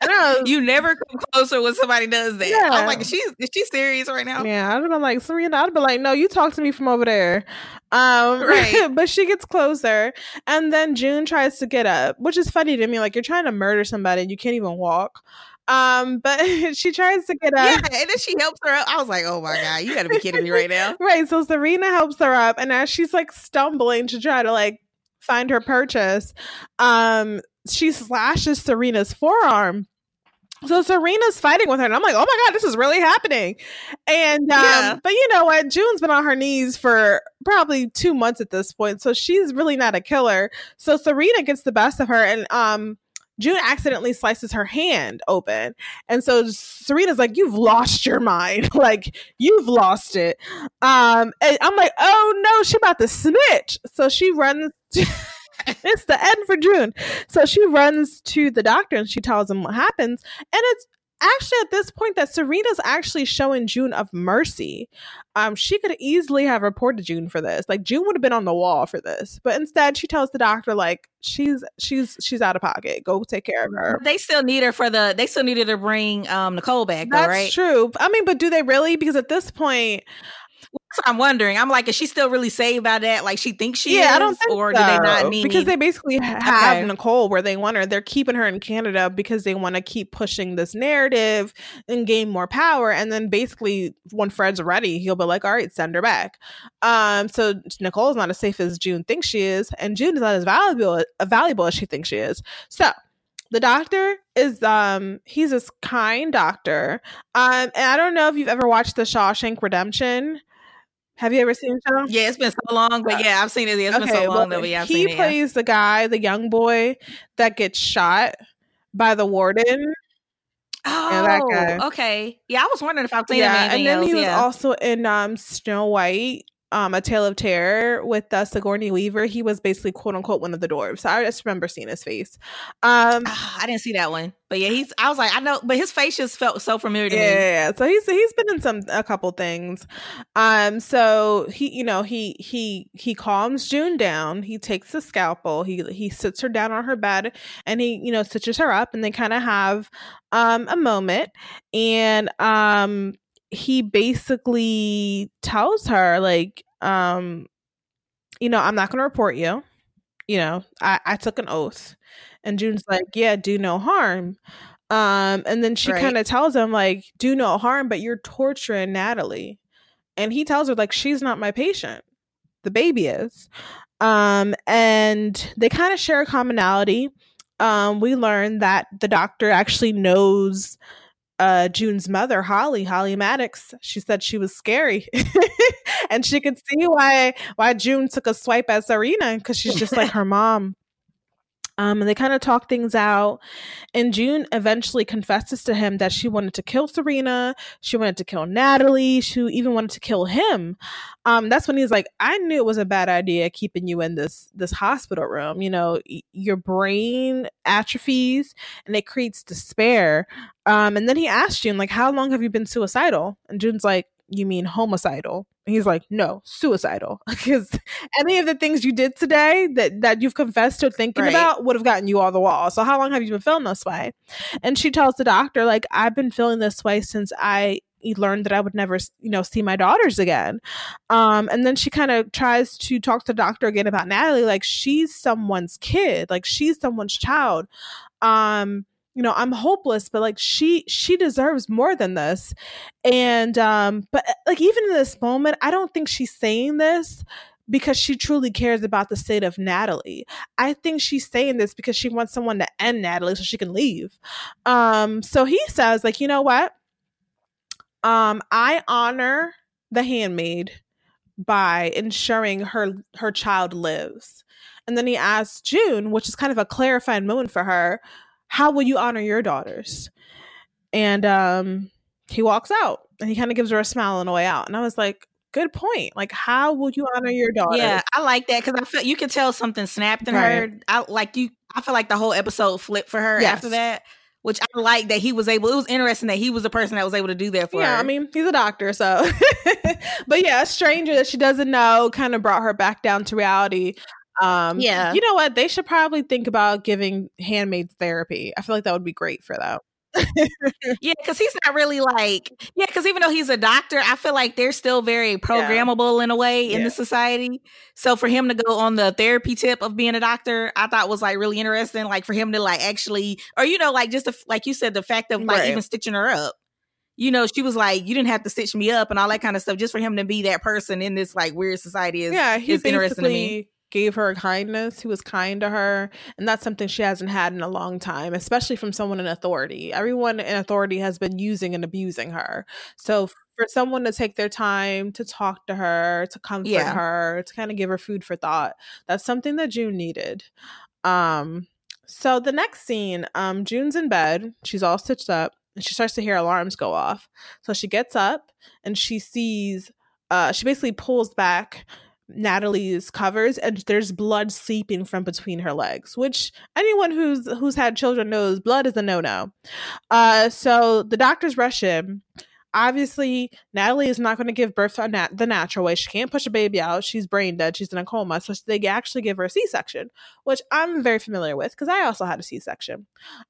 [SPEAKER 1] Was-
[SPEAKER 2] You never come closer when somebody does that.
[SPEAKER 1] Yeah.
[SPEAKER 2] I'm like, is she is she serious right now?
[SPEAKER 1] Yeah, I'd have been like, Serena, I'd be like, no, you talk to me from over there. Um,
[SPEAKER 2] Right.
[SPEAKER 1] but she gets closer. And then June tries to get up, which is funny to me. Like, you're trying to murder somebody and you can't even walk. Um, but she tries to get up.
[SPEAKER 2] Yeah, and then she helps her up. I was like, oh my god, you got to be kidding me right now.
[SPEAKER 1] Right. So Serena helps her up. And as she's like stumbling to try to like find her purchase, um, she slashes Serena's forearm. So Serena's fighting with her, and I'm like, "Oh my god, this is really happening!" And um,
[SPEAKER 2] Yeah.
[SPEAKER 1] but you know what? June's been on her knees for probably two months at this point, so she's really not a killer. So Serena gets the best of her, and um, June accidentally slices her hand open, and so Serena's like, "You've lost your mind, like you've lost it." Um, and I'm like, "Oh no, she about to snitch!" So she runs. it's the end for June. So she runs to the doctor and she tells him what happens. And it's actually at this point that Serena's actually showing June of mercy. Um, she could easily have reported June for this. Like June would have been on the wall for this, but instead she tells the doctor like she's she's she's out of pocket. Go take care of her.
[SPEAKER 2] They still need her for the. They still needed to bring um Nicole back. Though,
[SPEAKER 1] That's
[SPEAKER 2] right?
[SPEAKER 1] true. I mean, but do they really? Because at this point,
[SPEAKER 2] I'm wondering. I'm like, is she still really saved by that? Like she thinks she
[SPEAKER 1] yeah,
[SPEAKER 2] is,
[SPEAKER 1] I don't think
[SPEAKER 2] or
[SPEAKER 1] so.
[SPEAKER 2] do they not need?
[SPEAKER 1] because they basically have
[SPEAKER 2] Okay.
[SPEAKER 1] Nicole where they want her. They're keeping her in Canada because they want to keep pushing this narrative and gain more power. And then basically, when Fred's ready, he'll be like, "All right, send her back." Um, so Nicole's not as safe as June thinks she is, and June is not as valuable uh, valuable as she thinks she is. So. The doctor is um he's this kind doctor. Um and I don't know if you've ever watched the Shawshank Redemption. Have you ever seen show?
[SPEAKER 2] yeah, it's been so long, but yeah, I've seen it. It's been so long though. But yeah, I've
[SPEAKER 1] he
[SPEAKER 2] seen it. yeah.
[SPEAKER 1] plays the guy, the young boy that gets shot by the warden.
[SPEAKER 2] Oh, okay. Yeah, I was wondering if I've seen him
[SPEAKER 1] yeah,
[SPEAKER 2] anything
[SPEAKER 1] and then
[SPEAKER 2] else.
[SPEAKER 1] he was
[SPEAKER 2] yeah.
[SPEAKER 1] also in um Snow White, um, A Tale of Terror with uh, Sigourney Weaver. He was basically quote unquote one of the dwarves. I just remember seeing his face. Um,
[SPEAKER 2] Ah, I didn't see that one, but yeah, he's. I was like, I know, but his face just felt so familiar to me.
[SPEAKER 1] yeah, so he's he's been in some a couple things. Um, so he you know he he he calms June down. He takes the scalpel. He he sits her down on her bed and he you know stitches her up, and they kind of have um a moment, and um he basically tells her like um you know I'm not going to report you. You know I I took an oath, and June's like yeah do no harm. Um, and then she
[SPEAKER 2] Right.
[SPEAKER 1] kind of tells him like, "Do no harm, but you're torturing Natalie." And he tells her like, "She's not my patient. The baby is." Um, and they kind of share a commonality. Um, we learn that the doctor actually knows uh June's mother, Holly, Holly Maddox. She said she was scary. and she could see why why June took a swipe at Serena because she's just like her mom. Um, and they kind of talk things out. And June eventually confesses to him that she wanted to kill Serena. She wanted to kill Natalie. She even wanted to kill him. Um, that's when he's like, "I knew it was a bad idea keeping you in this this hospital room. You know, y- your brain atrophies and it creates despair." Um, and then he asked June, like, "How long have you been suicidal?" And June's like, "You mean homicidal?" And he's like, "No, suicidal." Because any of the things you did today that that you've confessed to thinking
[SPEAKER 2] Right.
[SPEAKER 1] about would have gotten you all the wall. So how long have you been feeling this way? And she tells the doctor, like, I've been feeling this way since I learned that I would never, you know, see my daughters again. Um, and then she kind of tries to talk to the doctor again about Natalie, like she's someone's kid, like she's someone's child. Um, you know, I'm hopeless, but like she she deserves more than this. And um, but like even in this moment, I don't think she's saying this because she truly cares about the state of Natalie. I think she's saying this because she wants someone to end Natalie so she can leave. Um, so he says, like, you know what? Um, I honor the handmaid by ensuring her her child lives. And then he asks June, which is kind of a clarifying moment for her, how will you honor your daughters? And um he walks out and he kind of gives her a smile on the way out. And I was like, good point. Like, how will you honor your daughter
[SPEAKER 2] Yeah, I like that because I feel you could tell something snapped in
[SPEAKER 1] Right.
[SPEAKER 2] her. I like you. I feel like the whole episode flipped for her
[SPEAKER 1] Yes.
[SPEAKER 2] after that, which I like that he was able. It was interesting that he was the person that was able to do that for
[SPEAKER 1] yeah,
[SPEAKER 2] her.
[SPEAKER 1] Yeah, I mean, he's a doctor, so. but yeah, a stranger that she doesn't know kind of brought her back down to reality. Um,
[SPEAKER 2] Yeah.
[SPEAKER 1] You know what? They should probably think about giving handmaids therapy. I feel like that would be great for them.
[SPEAKER 2] yeah, because he's not really like yeah. Because even though he's a doctor, I feel like they're still very programmable in a way in
[SPEAKER 1] Yeah.
[SPEAKER 2] the society. So for him to go on the therapy tip of being a doctor, I thought was like really interesting. Like for him to like actually, or you know, like just the, like you said, the fact of like
[SPEAKER 1] Right.
[SPEAKER 2] even stitching her up. You know, she was like, "You didn't have to stitch me up" and all that kind of stuff. Just for him to be that person in this like weird society is
[SPEAKER 1] yeah, he
[SPEAKER 2] is interesting to me.
[SPEAKER 1] Gave her kindness. He was kind to her, and that's something she hasn't had in a long time, especially from someone in authority. Everyone in authority has been using and abusing her. So for someone to take their time to talk to her, to comfort
[SPEAKER 2] Yeah.
[SPEAKER 1] her, to kind of give her food for thought, that's something that June needed. Um so the next scene, um June's in bed, she's all stitched up, and she starts to hear alarms go off. So she gets up and she sees uh she basically pulls back Natalie's covers and there's blood seeping from between her legs, which anyone who's who's had children knows blood is a no-no. Uh so the doctors rush in obviously Natalie is not going to give birth nat- the natural way. She can't push a baby out. She's brain dead. She's in a coma. So they actually give her a C-section, which I'm very familiar with because I also had a C-section.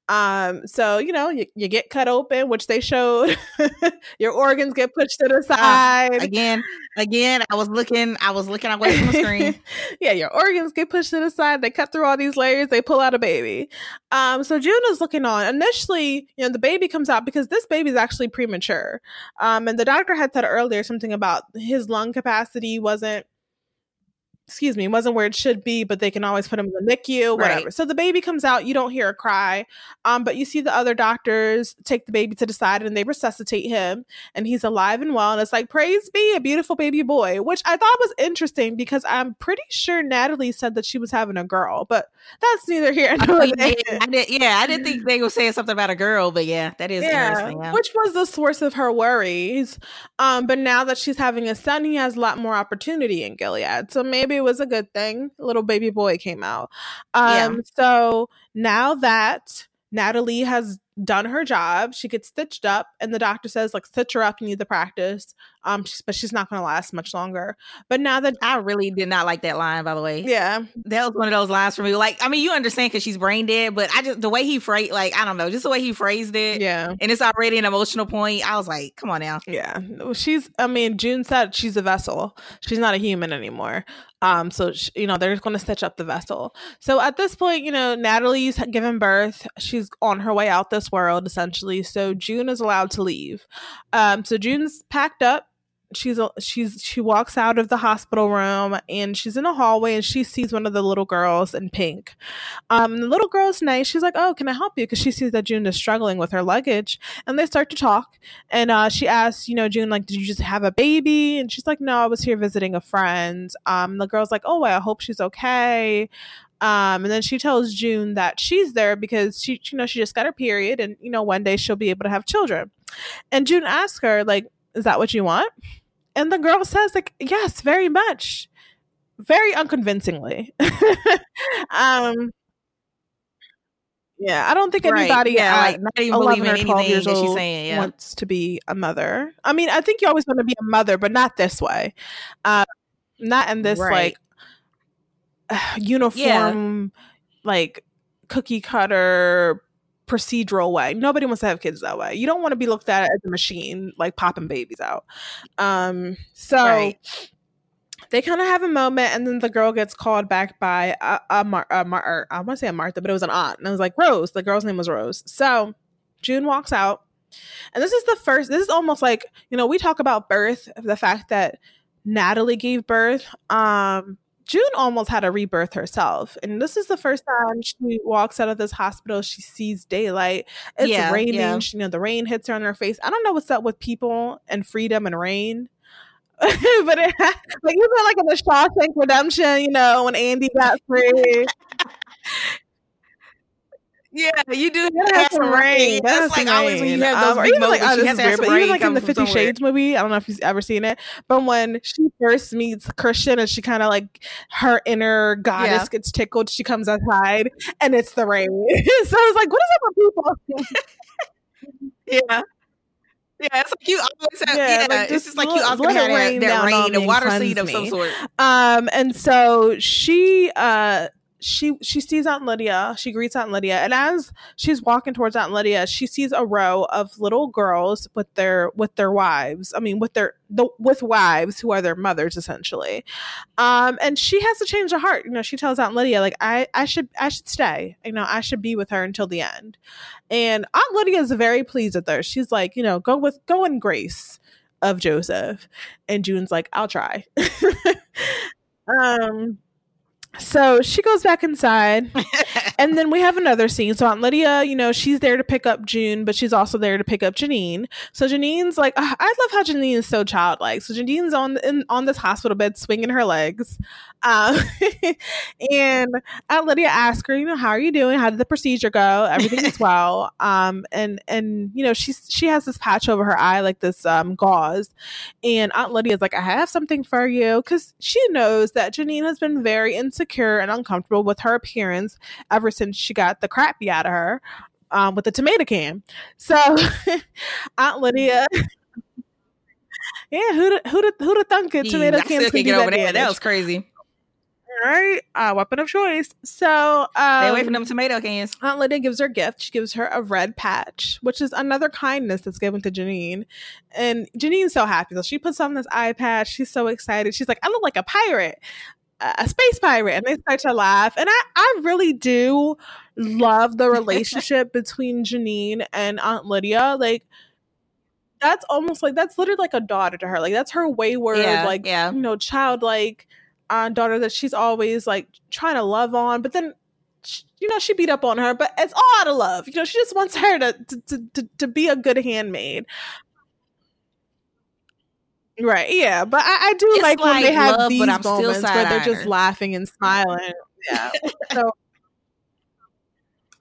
[SPEAKER 1] Um, so you know, you, you get cut open, which they showed. Your organs get pushed to the ah, side.
[SPEAKER 2] Uh, again, again, I was looking. I was looking away from the screen.
[SPEAKER 1] yeah, your organs get pushed to the side. They cut through all these layers. They pull out a baby. Um, so June is looking on. Initially, you know, the baby comes out because this baby is actually premature. Um, and the doctor had said earlier something about his lung capacity wasn't excuse me, wasn't where it should be, but they can always put him in the NICU, whatever. Right. So the baby comes out, you don't hear a cry, um, but you see the other doctors take the baby to the side and they resuscitate him, and he's alive and well. And it's like, praise be, a beautiful baby boy, which I thought was interesting because I'm pretty sure Natalie said that she was having a girl, but that's neither here nor there.
[SPEAKER 2] I did, yeah, I didn't think they were saying something about a girl, but yeah, that is yeah, interesting. Yeah.
[SPEAKER 1] Which was the source of her worries. Um, but now that she's having a son, he has a lot more opportunity in Gilead. So maybe it was a good thing. A little baby boy came out. Um, yeah. So now that Natalie has done her job. She gets stitched up, and the doctor says, like, stitch her up, you need the practice. Um, but she's not gonna last much longer. But now that
[SPEAKER 2] I really did not like that line, by the way.
[SPEAKER 1] Yeah.
[SPEAKER 2] That was one of those lines for me. Like, I mean, you understand because she's brain dead, but I just the way he phrased like, I don't know, just the way he phrased it.
[SPEAKER 1] Yeah.
[SPEAKER 2] And it's already an emotional point. I was like, come on now.
[SPEAKER 1] Yeah. She's I mean, June said she's a vessel. She's not a human anymore. Um, so she, you know they're just going to stitch up the vessel. So at this point, you know Natalie's given birth. She's on her way out this world essentially. So June is allowed to leave. Um, so June's packed up she's a, she's she walks out of the hospital room and she's in a hallway and she sees one of the little girls in pink. Um, the little girl's nice. She's like, "Oh, can I help you?" Because she sees that June is struggling with her luggage, and they start to talk. And uh, she asks, you know, June, like, "Did you just have a baby?" And she's like, "No, I was here visiting a friend." Um, the girl's like, "Oh, well, I hope she's okay." Um, and then she tells June that she's there because she, you know, she just got her period, and you know, one day she'll be able to have children. And June asks her, like, "Is that what you want?" And the girl says, like, yes, very much. Very unconvincingly. um yeah, I don't think right. anybody yeah, like not even 11 or 12 years old saying, yeah. wants to be a mother. I mean, I think you always want to be a mother, but not this way. Uh, not in this right. like uniform, yeah. like cookie cutter procedural way. Nobody wants to have kids that way. You don't want to be looked at as a machine, like popping babies out. Um, so right. they kind of have a moment, and then the girl gets called back by a, a, Mar- a Mar- I want to say a Martha, but it was an aunt, and I was like Rose. The girl's name was Rose. So June walks out, and this is the first. This is almost like you know we talk about birth, the fact that Natalie gave birth. Um, June almost had a rebirth herself. And this is the first time she walks out of this hospital. She sees daylight. It's yeah, raining. Yeah. She, you know, the rain hits her on her face. I don't know what's up with people and freedom and rain. but it, like you feel like in the Shawshank Redemption, you know, when Andy got free.
[SPEAKER 2] Yeah, you do have, some rain. rain. That's like always when you have those um, big moments. Like, oh,
[SPEAKER 1] this is weird, but even like in the Fifty Shades movie, I don't know if you've ever seen it, but when she first meets Christian and she kind of like her inner goddess yeah. gets tickled, she comes outside and it's the rain. so I was like, what is up with
[SPEAKER 2] people? yeah. Yeah, it's like you always have. Yeah, yeah like it's just like you always have that rain, that rain, a water seed of some sort.
[SPEAKER 1] Um, and so she uh she she sees Aunt Lydia. She greets Aunt Lydia, and as she's walking towards Aunt Lydia, she sees a row of little girls with their with their wives. I mean, with their the with wives who are their mothers essentially. Um, and she has to change her heart. You know, she tells Aunt Lydia like, I I should I should stay. You know, I should be with her until the end. And Aunt Lydia is very pleased with her. She's like, you know, go with go in grace of Joseph. And June's like, I'll try. um so she goes back inside, and then we have another scene. So Aunt Lydia, you know, she's there to pick up June, but she's also there to pick up Janine. So Janine's like, "Ah, I love how Janine is so childlike. So Janine's on in, on this hospital bed, swinging her legs, um, and Aunt Lydia asks her, you know, how are you doing? How did the procedure go? Everything is well. Um, and and you know, she's she has this patch over her eye, like this um gauze, and Aunt Lydia's like, I have something for you, because she knows that Janine has been very insecure and uncomfortable with her appearance ever since she got the crap beat out of her. Um, with the tomato can. So Aunt Lydia Yeah, who'd who'd who'd thunk it? Tomato cans can
[SPEAKER 2] get over
[SPEAKER 1] that
[SPEAKER 2] that. That was crazy.
[SPEAKER 1] right? Uh, weapon of choice. So um,
[SPEAKER 2] Stay away from them tomato cans.
[SPEAKER 1] Aunt Lydia gives her a gift. She gives her a red patch, which is another kindness that's given to Janine. And Janine's so happy. So she puts on this eye patch. She's so excited. She's like, I look like a pirate, a space pirate. And they start to laugh. And I, I really do love the relationship between Janine and Aunt Lydia. Like, that's almost like that's literally like a daughter to her. Like that's her wayward,
[SPEAKER 2] Yeah,
[SPEAKER 1] like
[SPEAKER 2] yeah.
[SPEAKER 1] you know, childlike uh, daughter that she's always like trying to love on, but then sh- you know she beat up on her, but it's all out of love. You know, she just wants her to to to, to, to be a good handmaid. Right, yeah, but I, I do
[SPEAKER 2] It's
[SPEAKER 1] like, when they have
[SPEAKER 2] love,
[SPEAKER 1] these moments where they're just laughing and smiling. Yeah, so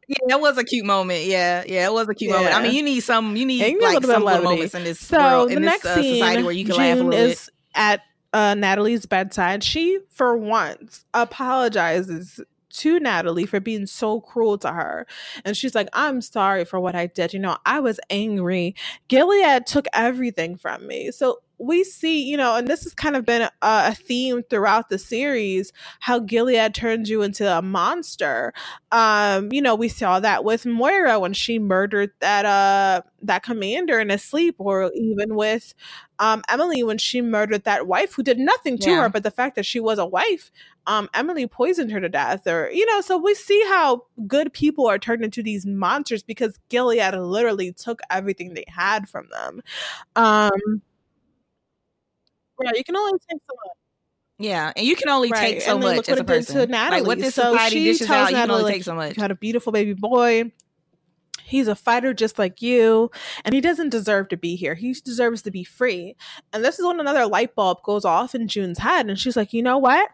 [SPEAKER 2] Yeah, that was a cute moment. Yeah, yeah, it was a cute moment. I mean, you need some, you need
[SPEAKER 1] Yeah, you
[SPEAKER 2] like some little moments in this
[SPEAKER 1] So
[SPEAKER 2] world,
[SPEAKER 1] the
[SPEAKER 2] in this
[SPEAKER 1] next
[SPEAKER 2] uh,
[SPEAKER 1] scene,
[SPEAKER 2] society where you can laugh a
[SPEAKER 1] June
[SPEAKER 2] little bit.
[SPEAKER 1] is at uh, Natalie's bedside. She, for once, apologizes to Natalie for being so cruel to her, and she's like, "I'm sorry for what I did. You know, I was angry. Gilead took everything from me." So we see, you know, and this has kind of been a, a theme throughout the series how Gilead turns you into a monster. Um, you know, we saw that with Moira when she murdered that uh that commander in his sleep, or even with um Emily when she murdered that wife who did nothing to
[SPEAKER 2] Yeah.
[SPEAKER 1] her, but the fact that she was a wife, um, Emily poisoned her to death, or you know, so we see how good people are turned into these monsters because Gilead literally took everything they had from them. Um yeah, you can only take so much.
[SPEAKER 2] Yeah, and you can only
[SPEAKER 1] Right,
[SPEAKER 2] take so
[SPEAKER 1] and
[SPEAKER 2] much as a
[SPEAKER 1] it did to
[SPEAKER 2] person. Like what this
[SPEAKER 1] So
[SPEAKER 2] society
[SPEAKER 1] she
[SPEAKER 2] dishes
[SPEAKER 1] tells
[SPEAKER 2] out, you can only
[SPEAKER 1] like,
[SPEAKER 2] take so much.
[SPEAKER 1] You had a beautiful baby boy. He's a fighter just like you, and he doesn't deserve to be here. He deserves to be free. And this is when another light bulb goes off in June's head, and she's like, you know what?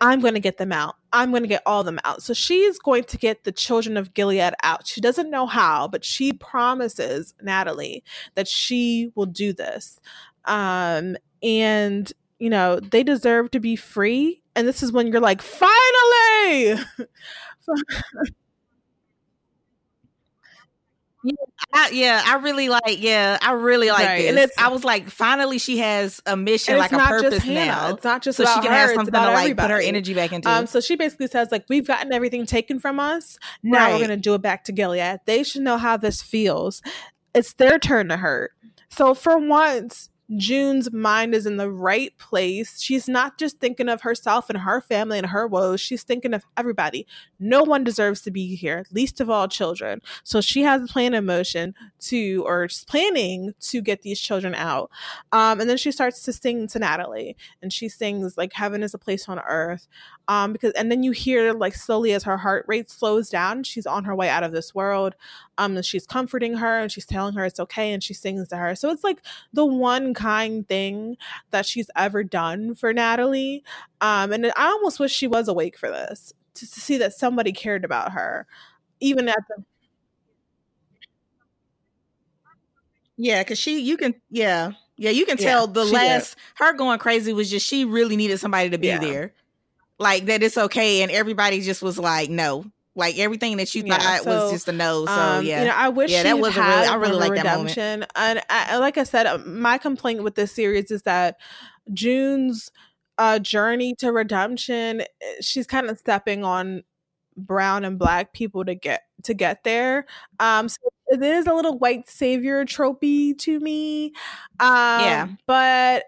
[SPEAKER 1] I'm going to get them out. I'm going to get all of them out. So she's going to get the children of Gilead out. She doesn't know how, but she promises Natalie that she will do this. Um, and, you know, they deserve to be free. And this is when you're like, finally!
[SPEAKER 2] I, yeah, I really like. Yeah, I really like
[SPEAKER 1] Right,
[SPEAKER 2] this.
[SPEAKER 1] and it's-
[SPEAKER 2] I was like, finally, she has a mission, like a
[SPEAKER 1] not
[SPEAKER 2] purpose now,
[SPEAKER 1] It's not just
[SPEAKER 2] so she can
[SPEAKER 1] her.
[SPEAKER 2] have something to like put her
[SPEAKER 1] everybody.
[SPEAKER 2] energy back into.
[SPEAKER 1] Um, so she basically says, like, we've gotten everything taken from us. Now we're going to do it back to Gilead. They should know how this feels. It's their turn to hurt. So for once, June's mind is in the right place. She's not just thinking of herself and her family and her woes. She's thinking of everybody. No one deserves to be here, least of all children. So she has a plan in motion to, or planning to get these children out. Um, and then she starts to sing to Natalie, and she sings like "Heaven is a place on earth." Um, because and then you hear like slowly as her heart rate slows down, she's on her way out of this world. Um, and she's comforting her and she's telling her it's okay, and she sings to her. So it's like the one kind thing that she's ever done for Natalie. Um, and I almost wish she was awake for this to, to see that somebody cared about her, even at the
[SPEAKER 2] yeah, because she, you can, yeah, yeah, you can
[SPEAKER 1] Yeah,
[SPEAKER 2] tell the
[SPEAKER 1] she did.
[SPEAKER 2] last her going crazy was just she really needed somebody to be
[SPEAKER 1] Yeah.
[SPEAKER 2] there, like that it's okay, and everybody just was like, no, like everything that you
[SPEAKER 1] Yeah,
[SPEAKER 2] thought
[SPEAKER 1] so,
[SPEAKER 2] was just a no. So
[SPEAKER 1] Um,
[SPEAKER 2] yeah,
[SPEAKER 1] you know, I wish
[SPEAKER 2] Yeah,
[SPEAKER 1] yeah,
[SPEAKER 2] that was a really- I really like that moment.
[SPEAKER 1] And I, like I said, uh, my complaint with this series is that June's uh, journey to redemption, eh, she's kind of stepping on brown and black people to get to get there. Um, so it is a little white savior tropey to me. Um,
[SPEAKER 2] Yeah.
[SPEAKER 1] but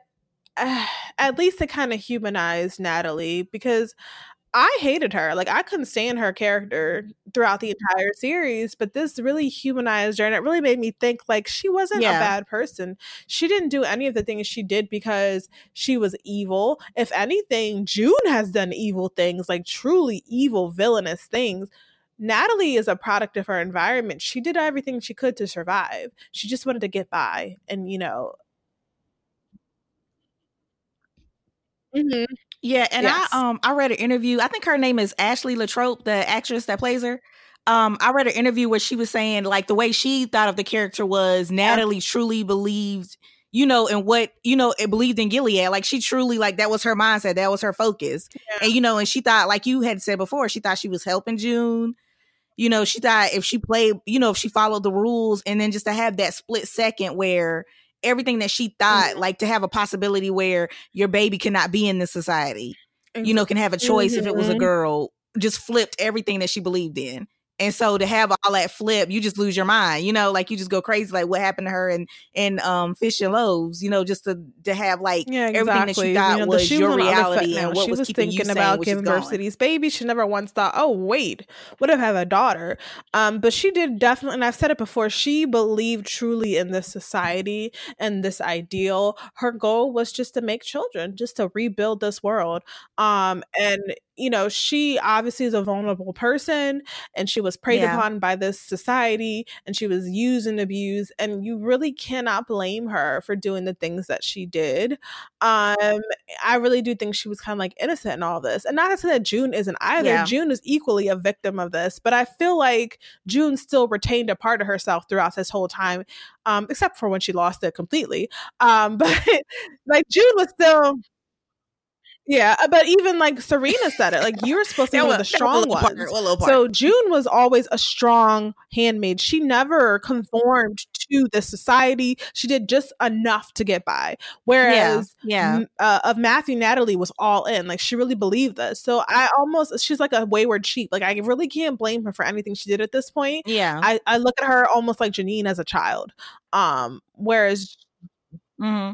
[SPEAKER 1] uh, at least it kind of humanized Natalie because I hated her. Like I couldn't stand her character throughout the entire series, but this really humanized her and it really made me think like she wasn't
[SPEAKER 2] Yeah.
[SPEAKER 1] a bad person. She didn't do any of the things she did because she was evil. If anything, June has done evil things, like truly evil villainous things. Natalie is a product of her environment. She did everything she could to survive. She just wanted to get by and you know. Mhm.
[SPEAKER 2] Yeah, and
[SPEAKER 1] Yes.
[SPEAKER 2] I um I read an interview. I think her name is Ashleigh LaThrop, the actress that plays her. Um, I read an interview where she was saying like the way she thought of the character was Natalie truly believed, you know, in what you know, it believed in Gilead. Like she truly like that was her mindset, that was her focus,
[SPEAKER 1] Yeah.
[SPEAKER 2] and you know, and she thought like you had said before, she thought she was helping June. You know, she thought if she played, you know, if she followed the rules, and then just to have that split second where everything that she thought,
[SPEAKER 1] Mhm.
[SPEAKER 2] like to have a possibility where your baby cannot be in this society you know, can have a choice if it was a
[SPEAKER 1] Mhm.
[SPEAKER 2] girl, just flipped everything that she believed in. And so to have all that flip, you just lose your mind, you know, like you just go crazy, like what happened to her and and um Fish and Loaves, you know, just to to have like
[SPEAKER 1] Yeah,
[SPEAKER 2] everything that
[SPEAKER 1] exactly.
[SPEAKER 2] she thought
[SPEAKER 1] you know,
[SPEAKER 2] was your
[SPEAKER 1] on the other foot
[SPEAKER 2] reality and what
[SPEAKER 1] she
[SPEAKER 2] was,
[SPEAKER 1] was
[SPEAKER 2] you
[SPEAKER 1] thinking about
[SPEAKER 2] which is
[SPEAKER 1] giving birth to these babies. She never once thought, "Oh, wait, what if I have a daughter?" Um, but she did definitely, and I've said it before. She believed truly in this society and this ideal. Her goal was just to make children, just to rebuild this world. Um, and you know, she obviously is a vulnerable person, and she was preyed
[SPEAKER 2] Yeah.
[SPEAKER 1] upon by this society, and she was used and abused. And you really cannot blame her for doing the things that she did. Um, I really do think she was kind of like innocent in all this. And not to say that June isn't either.
[SPEAKER 2] Yeah.
[SPEAKER 1] June is equally a victim of this, but I feel like June still retained a part of herself throughout this whole time, um, except for when she lost it completely. Um, but like June was still. Yeah, uh, but even like Serena said it, like you were supposed to be one of the
[SPEAKER 2] a
[SPEAKER 1] strong ones.
[SPEAKER 2] a little part.
[SPEAKER 1] So June was always a strong handmaid. She never conformed to the society. She did just enough to get by. Whereas
[SPEAKER 2] yeah.
[SPEAKER 1] m- uh, of Matthew, Natalie was all in. Like she really believed this. So I almost she's like a wayward sheep. Like I really can't blame her for anything she did at this point.
[SPEAKER 2] Yeah.
[SPEAKER 1] I, I look at her almost like Janine as a child. Um, whereas
[SPEAKER 2] hmm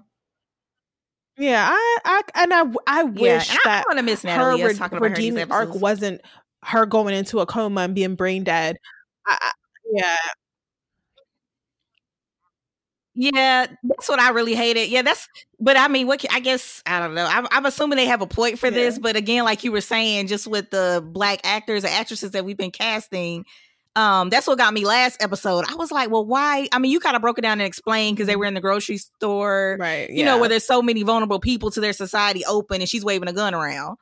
[SPEAKER 1] yeah, I, I and I I
[SPEAKER 2] Yeah.
[SPEAKER 1] wish
[SPEAKER 2] I
[SPEAKER 1] that
[SPEAKER 2] want to miss
[SPEAKER 1] her re-
[SPEAKER 2] talking about her
[SPEAKER 1] redeeming arc wasn't her going into a coma and being brain dead. I, I, yeah,
[SPEAKER 2] Yeah, that's what I really hated. Yeah, that's. But I mean, what? I guess I don't know. I'm, I'm assuming they have a point for this. But again, like you were saying, just with the black actors and actresses that we've been casting, um, that's what got me last episode. I was like, well, why? I mean, you kind of broke it down and explained because they were in the grocery store,
[SPEAKER 1] right.
[SPEAKER 2] you know, where there's so many vulnerable people to their society open, and she's waving a gun around.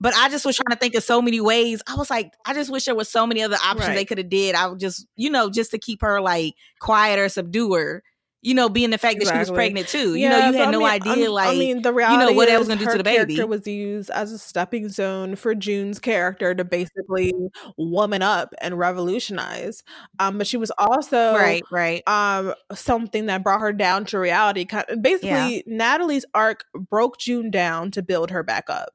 [SPEAKER 2] But I just was trying to think of so many ways. I was like, I just wish there was so many other options
[SPEAKER 1] Right.
[SPEAKER 2] they could have did. I would just, you know, just to keep her like quiet or subdue her. You know, being the fact that she was pregnant too. You know, you had
[SPEAKER 1] I
[SPEAKER 2] no
[SPEAKER 1] mean,
[SPEAKER 2] idea.
[SPEAKER 1] um,
[SPEAKER 2] like,
[SPEAKER 1] I mean, the reality
[SPEAKER 2] what that
[SPEAKER 1] is
[SPEAKER 2] was gonna do to the baby.
[SPEAKER 1] character was used as a stepping stone for June's character to basically woman up and revolutionize. Um, but she was also
[SPEAKER 2] right, right.
[SPEAKER 1] um something that brought her down to reality. Kind basically, Natalie's arc broke June down to build her back up.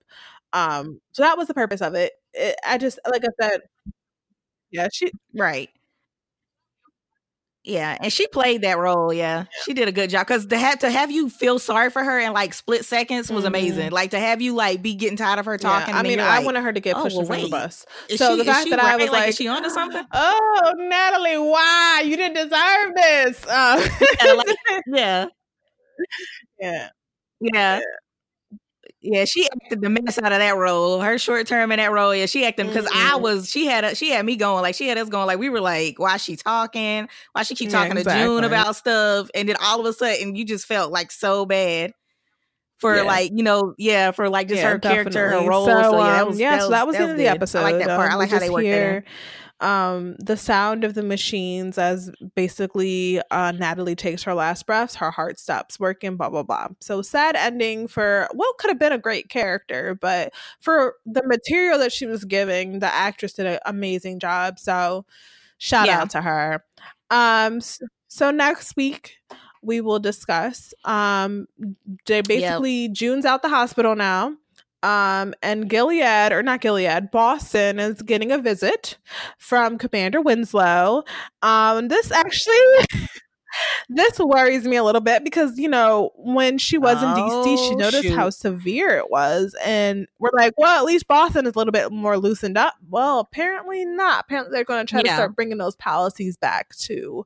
[SPEAKER 1] Um, so that was the purpose of it. it I just like I said, yeah, she
[SPEAKER 2] Right. Yeah, and she played that role. Yeah, she did a good job because to have to have you feel sorry for her in like split seconds was
[SPEAKER 1] Mhm.
[SPEAKER 2] amazing. Like to have you like be getting tired of her
[SPEAKER 1] yeah,
[SPEAKER 2] talking.
[SPEAKER 1] I mean, I
[SPEAKER 2] like,
[SPEAKER 1] wanted her to get
[SPEAKER 2] "Oh,
[SPEAKER 1] pushed
[SPEAKER 2] well,
[SPEAKER 1] in front the bus.
[SPEAKER 2] Is
[SPEAKER 1] so
[SPEAKER 2] she-
[SPEAKER 1] the fact that I was
[SPEAKER 2] Like,
[SPEAKER 1] like,
[SPEAKER 2] is she onto something?
[SPEAKER 1] Oh, Natalie, why you didn't deserve this? Uh,
[SPEAKER 2] Yeah, like- yeah,
[SPEAKER 1] yeah,
[SPEAKER 2] yeah. Yeah, she acted the mess out of that role. Her short term in that role, yeah, she acted because I
[SPEAKER 1] Mhm.
[SPEAKER 2] was. She had a, she had me going like she had us going like we were like why she talking? Why she keep
[SPEAKER 1] Yeah,
[SPEAKER 2] talking to June about stuff? And then all of a sudden you just felt like so bad for
[SPEAKER 1] Yeah.
[SPEAKER 2] like you know yeah for like just
[SPEAKER 1] Yeah,
[SPEAKER 2] her character, her role.
[SPEAKER 1] So,
[SPEAKER 2] So, yeah, that
[SPEAKER 1] um,
[SPEAKER 2] was
[SPEAKER 1] yeah, so that was the end of the episode.
[SPEAKER 2] I like that part. I
[SPEAKER 1] Um,
[SPEAKER 2] like how they worked that
[SPEAKER 1] Um, the sound of the machines as basically uh, Natalie takes her last breaths, her heart stops working, blah blah blah. So sad ending for what could have been a great character, but for the material that she was giving, the actress did an amazing job. So shout
[SPEAKER 2] Yeah.
[SPEAKER 1] out to her. Um, s- so next week we will discuss. Um, they basically June's out the hospital now. Um, and Gilead, or not Gilead, Boston is getting a visit from Commander Winslow. Um, this actually, this worries me a little bit because you know when she was in DC, she
[SPEAKER 2] Oh,
[SPEAKER 1] noticed how severe it was, and we're like, well, at least Boston is a little bit more loosened up. Well, apparently not. Apparently, they're going to try to start bringing those policies back to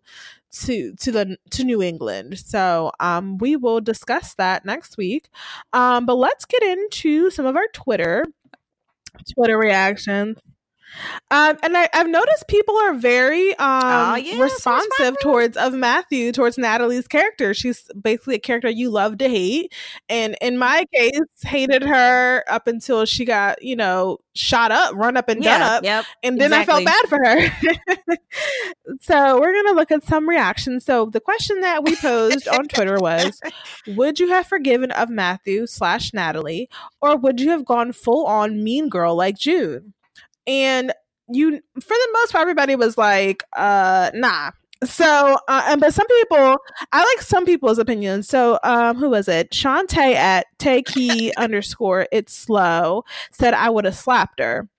[SPEAKER 1] to to the to New England. So, um, we will discuss that next week. Um, but let's get into some of our Twitter Twitter reactions. Um, and I, I've noticed people are very um
[SPEAKER 2] Oh, yeah,
[SPEAKER 1] responsive towards of Matthew, towards Natalie's character. She's basically a character you love to hate. And in my case, hated her up until she got, you know, shot up, run up and done up.
[SPEAKER 2] yep.
[SPEAKER 1] And then I felt bad for her. so we're gonna look at some reactions. So the question that we posed on Twitter was would you have forgiven of Matthew slash Natalie, or would you have gone full on mean girl like June? And you, for the most part, everybody was like, uh, nah. So, uh, and but some people, I like some people's opinions. So, um, who was it? Shantae at Takey underscore it's slow said I would have slapped her.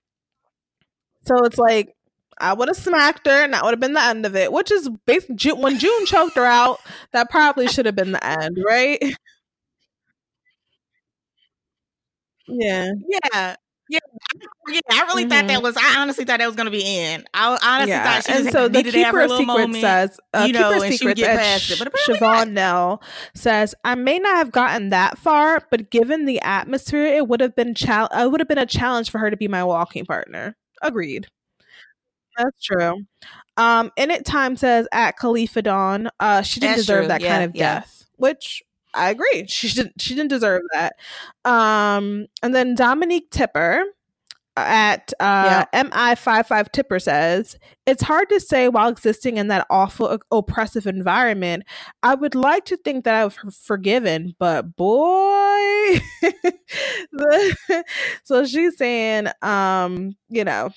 [SPEAKER 1] So it's like I would have smacked her, and that would have been the end of it. Which is basically when June choked her out. That probably should have been the end, right? Yeah.
[SPEAKER 2] Yeah. Yeah, yeah, I really thought that was. I honestly thought that was going to be in. I honestly
[SPEAKER 1] yeah.
[SPEAKER 2] thought she
[SPEAKER 1] and
[SPEAKER 2] just
[SPEAKER 1] so the keeper of
[SPEAKER 2] little
[SPEAKER 1] secrets
[SPEAKER 2] moment.
[SPEAKER 1] says, uh,
[SPEAKER 2] you know, and she would get past it, but.
[SPEAKER 1] Siobhan Nell says, I may not have gotten that far, but given the atmosphere, it would have been chal- it would have been a challenge for her to be my walking partner. Agreed. That's true. Um, in it time says at Khalifa Dawn, uh, she didn't
[SPEAKER 2] That's
[SPEAKER 1] deserve
[SPEAKER 2] true.
[SPEAKER 1] that
[SPEAKER 2] Yeah,
[SPEAKER 1] kind of
[SPEAKER 2] yeah.
[SPEAKER 1] death, which I agree. She didn't. She didn't deserve that. Um, and then Dominique Tipper at uh, mi55 tipper says it's hard to say while existing in that awful oppressive environment i would like to think that I was forgiven but boy The- so she's saying um you know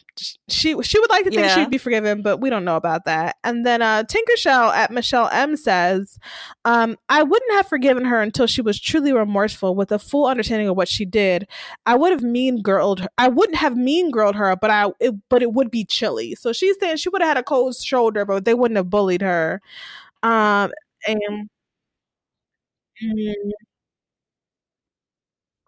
[SPEAKER 1] she she would like to think
[SPEAKER 2] Yeah.
[SPEAKER 1] she'd be forgiven but we don't know about that and then uh tinker shell at michelle m says um i wouldn't have forgiven her until she was truly remorseful with a full understanding of what she did I would have mean girled her. I wouldn't have mean girled her, but I it, but it would be chilly. So she's saying she would have had a cold shoulder, but they wouldn't have bullied her. Um and mm,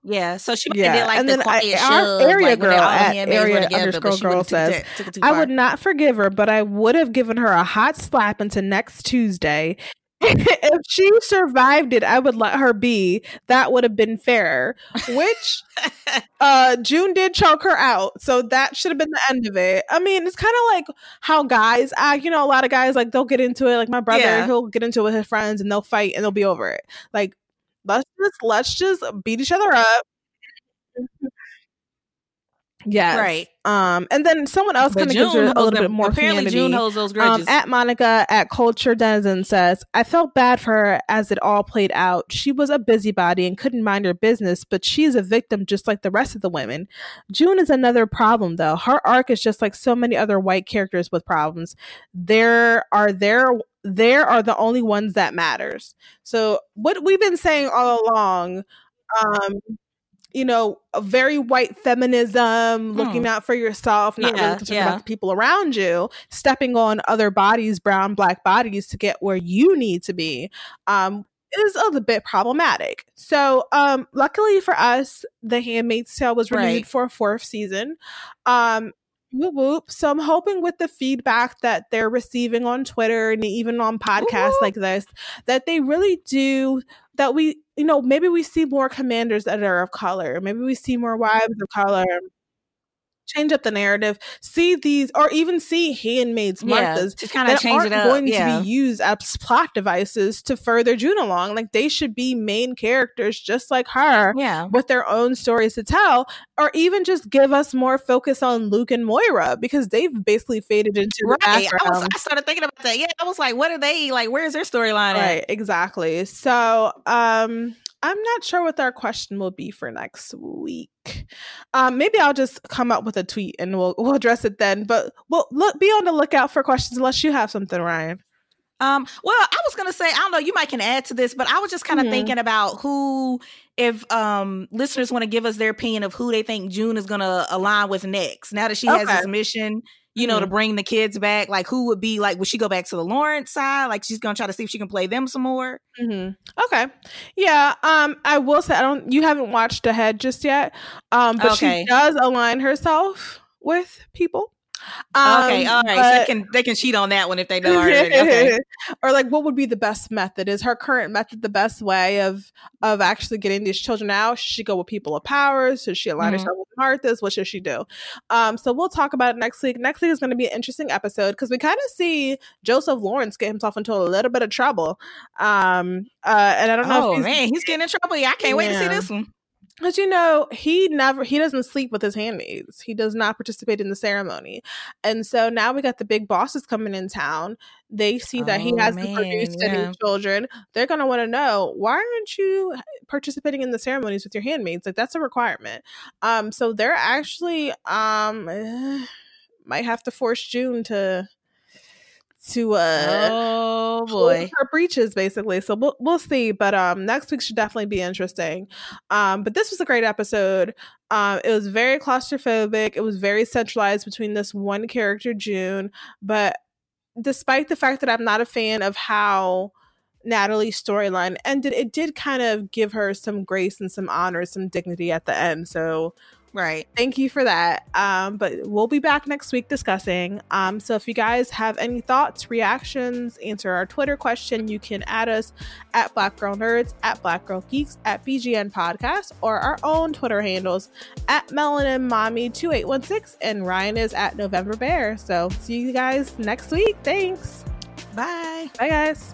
[SPEAKER 2] Yeah, so she
[SPEAKER 1] Yeah,
[SPEAKER 2] have did like
[SPEAKER 1] and
[SPEAKER 2] the
[SPEAKER 1] then I-
[SPEAKER 2] quiet
[SPEAKER 1] our area
[SPEAKER 2] like
[SPEAKER 1] girl at area
[SPEAKER 2] together,
[SPEAKER 1] underscore girl
[SPEAKER 2] would've took it
[SPEAKER 1] says,
[SPEAKER 2] to- took it too
[SPEAKER 1] I would not forgive her, but I would have given her a hot slap into next Tuesday. If she survived it, I would let her be. That would have been fair. Which uh June did choke her out, so that should have been the end of it. I mean, it's kind of like how guys act. You know, a lot of guys like they'll get into it. Like my brother,
[SPEAKER 2] Yeah.
[SPEAKER 1] he'll get into it with his friends and they'll fight and they'll be over it. Like let's just let's just beat each other up. Yes.
[SPEAKER 2] Right.
[SPEAKER 1] Um, and then someone else kind of gives her a little bit more
[SPEAKER 2] apparently
[SPEAKER 1] humanity.
[SPEAKER 2] June holds those
[SPEAKER 1] Um,
[SPEAKER 2] grudges.
[SPEAKER 1] at Monica at Culture Denizen says, I felt bad for her as it all played out. She was a busybody and couldn't mind her business, but she's a victim just like the rest of the women. June is another problem though. Her arc is just like so many other white characters with problems. There are there there are the only ones that matters. So what we've been saying all along, um, you know, a very white feminism, looking out for yourself, not
[SPEAKER 2] Hmm. Yeah,
[SPEAKER 1] really concerned
[SPEAKER 2] yeah.
[SPEAKER 1] about the people around you, stepping on other bodies, brown, black bodies to get where you need to be, um, is a little bit problematic. So, um, luckily for us, The Handmaid's Tale was renewed
[SPEAKER 2] Right.
[SPEAKER 1] for a fourth season. Um, whoop whoop. So I'm hoping with the feedback that they're receiving on Twitter and even on podcasts like this, that they really do that we you know maybe we see more commanders that are of color. Maybe we see more mm-hmm. wives of color change up the narrative see these or even see handmaids
[SPEAKER 2] yeah,
[SPEAKER 1] marthas
[SPEAKER 2] to kind of
[SPEAKER 1] that
[SPEAKER 2] change
[SPEAKER 1] aren't
[SPEAKER 2] it up.
[SPEAKER 1] going
[SPEAKER 2] yeah.
[SPEAKER 1] to be used as plot devices to further June along like they should be main characters just like her
[SPEAKER 2] yeah.
[SPEAKER 1] with their own stories to tell, or even just give us more focus on Luke and Moira because they've basically faded into the
[SPEAKER 2] Right. I, was. I started thinking about that. Yeah, I was like, what are they like? Where's their storyline at?
[SPEAKER 1] Right, exactly. So, um, I'm not sure what our question will be for next week. Um, maybe I'll just come up with a tweet and we'll we'll address it then. But we'll look be on the lookout for questions unless you have something, Ryanne.
[SPEAKER 2] Um, well, I was gonna say, I don't know, you might can add to this, but I was just kind of
[SPEAKER 1] Mhm.
[SPEAKER 2] thinking about who, if um listeners want to give us their opinion of who they think June is gonna align with next. Now that she has
[SPEAKER 1] Okay.
[SPEAKER 2] this mission, you know, to
[SPEAKER 1] Mhm.
[SPEAKER 2] bring the kids back? Like, who would be like? Would she go back to the Lawrence side? Like, she's gonna try to see if she can play them some more.
[SPEAKER 1] Mm-hmm. Okay. Yeah. Um, I will say I don't. You haven't watched ahead just yet. Um, but
[SPEAKER 2] Okay.
[SPEAKER 1] she does align herself with people. Um,
[SPEAKER 2] okay, all right. so they can they can cheat on that one if they know already. Okay.
[SPEAKER 1] or like what would be the best method is her current method the best way of of actually getting these children out should she go with people of power should she align
[SPEAKER 2] Mhm.
[SPEAKER 1] herself with martha's what should she do um so we'll talk about it next week next week is going to be an interesting episode because we kind of see joseph lawrence get himself into a little bit of trouble um uh and i don't know
[SPEAKER 2] Oh
[SPEAKER 1] if he's,
[SPEAKER 2] man, he's getting in trouble. Yeah, I can't wait to see this one.
[SPEAKER 1] But you know, he never he doesn't sleep with his handmaids. He does not participate in the ceremony. And so now we got the big bosses coming in town. They see that he
[SPEAKER 2] Oh,
[SPEAKER 1] hasn't
[SPEAKER 2] man,
[SPEAKER 1] produced
[SPEAKER 2] yeah.
[SPEAKER 1] any children. They're gonna want to know why aren't you participating in the ceremonies with your handmaids? Like that's a requirement. Um, so they're actually um might have to force June to to uh
[SPEAKER 2] Oh boy.
[SPEAKER 1] her breaches basically. So we'll, we'll see. But um next week should definitely be interesting. Um but this was a great episode. Um it was very claustrophobic. It was very centralized between this one character june. But despite the fact that i'm not a fan of how natalie's storyline ended it did kind of give her some grace and some honor some dignity at the end. So
[SPEAKER 2] Right.
[SPEAKER 1] thank you for that. Um but we'll be back next week discussing. Um so if you guys have any thoughts reactions answer our twitter question you can add us at black girl nerds at black girl geeks at bgn podcast or our own twitter handles at melanin mommy 2816 and Ryanne is at november bear. So see you guys next week. Thanks.
[SPEAKER 2] Bye.
[SPEAKER 1] bye guys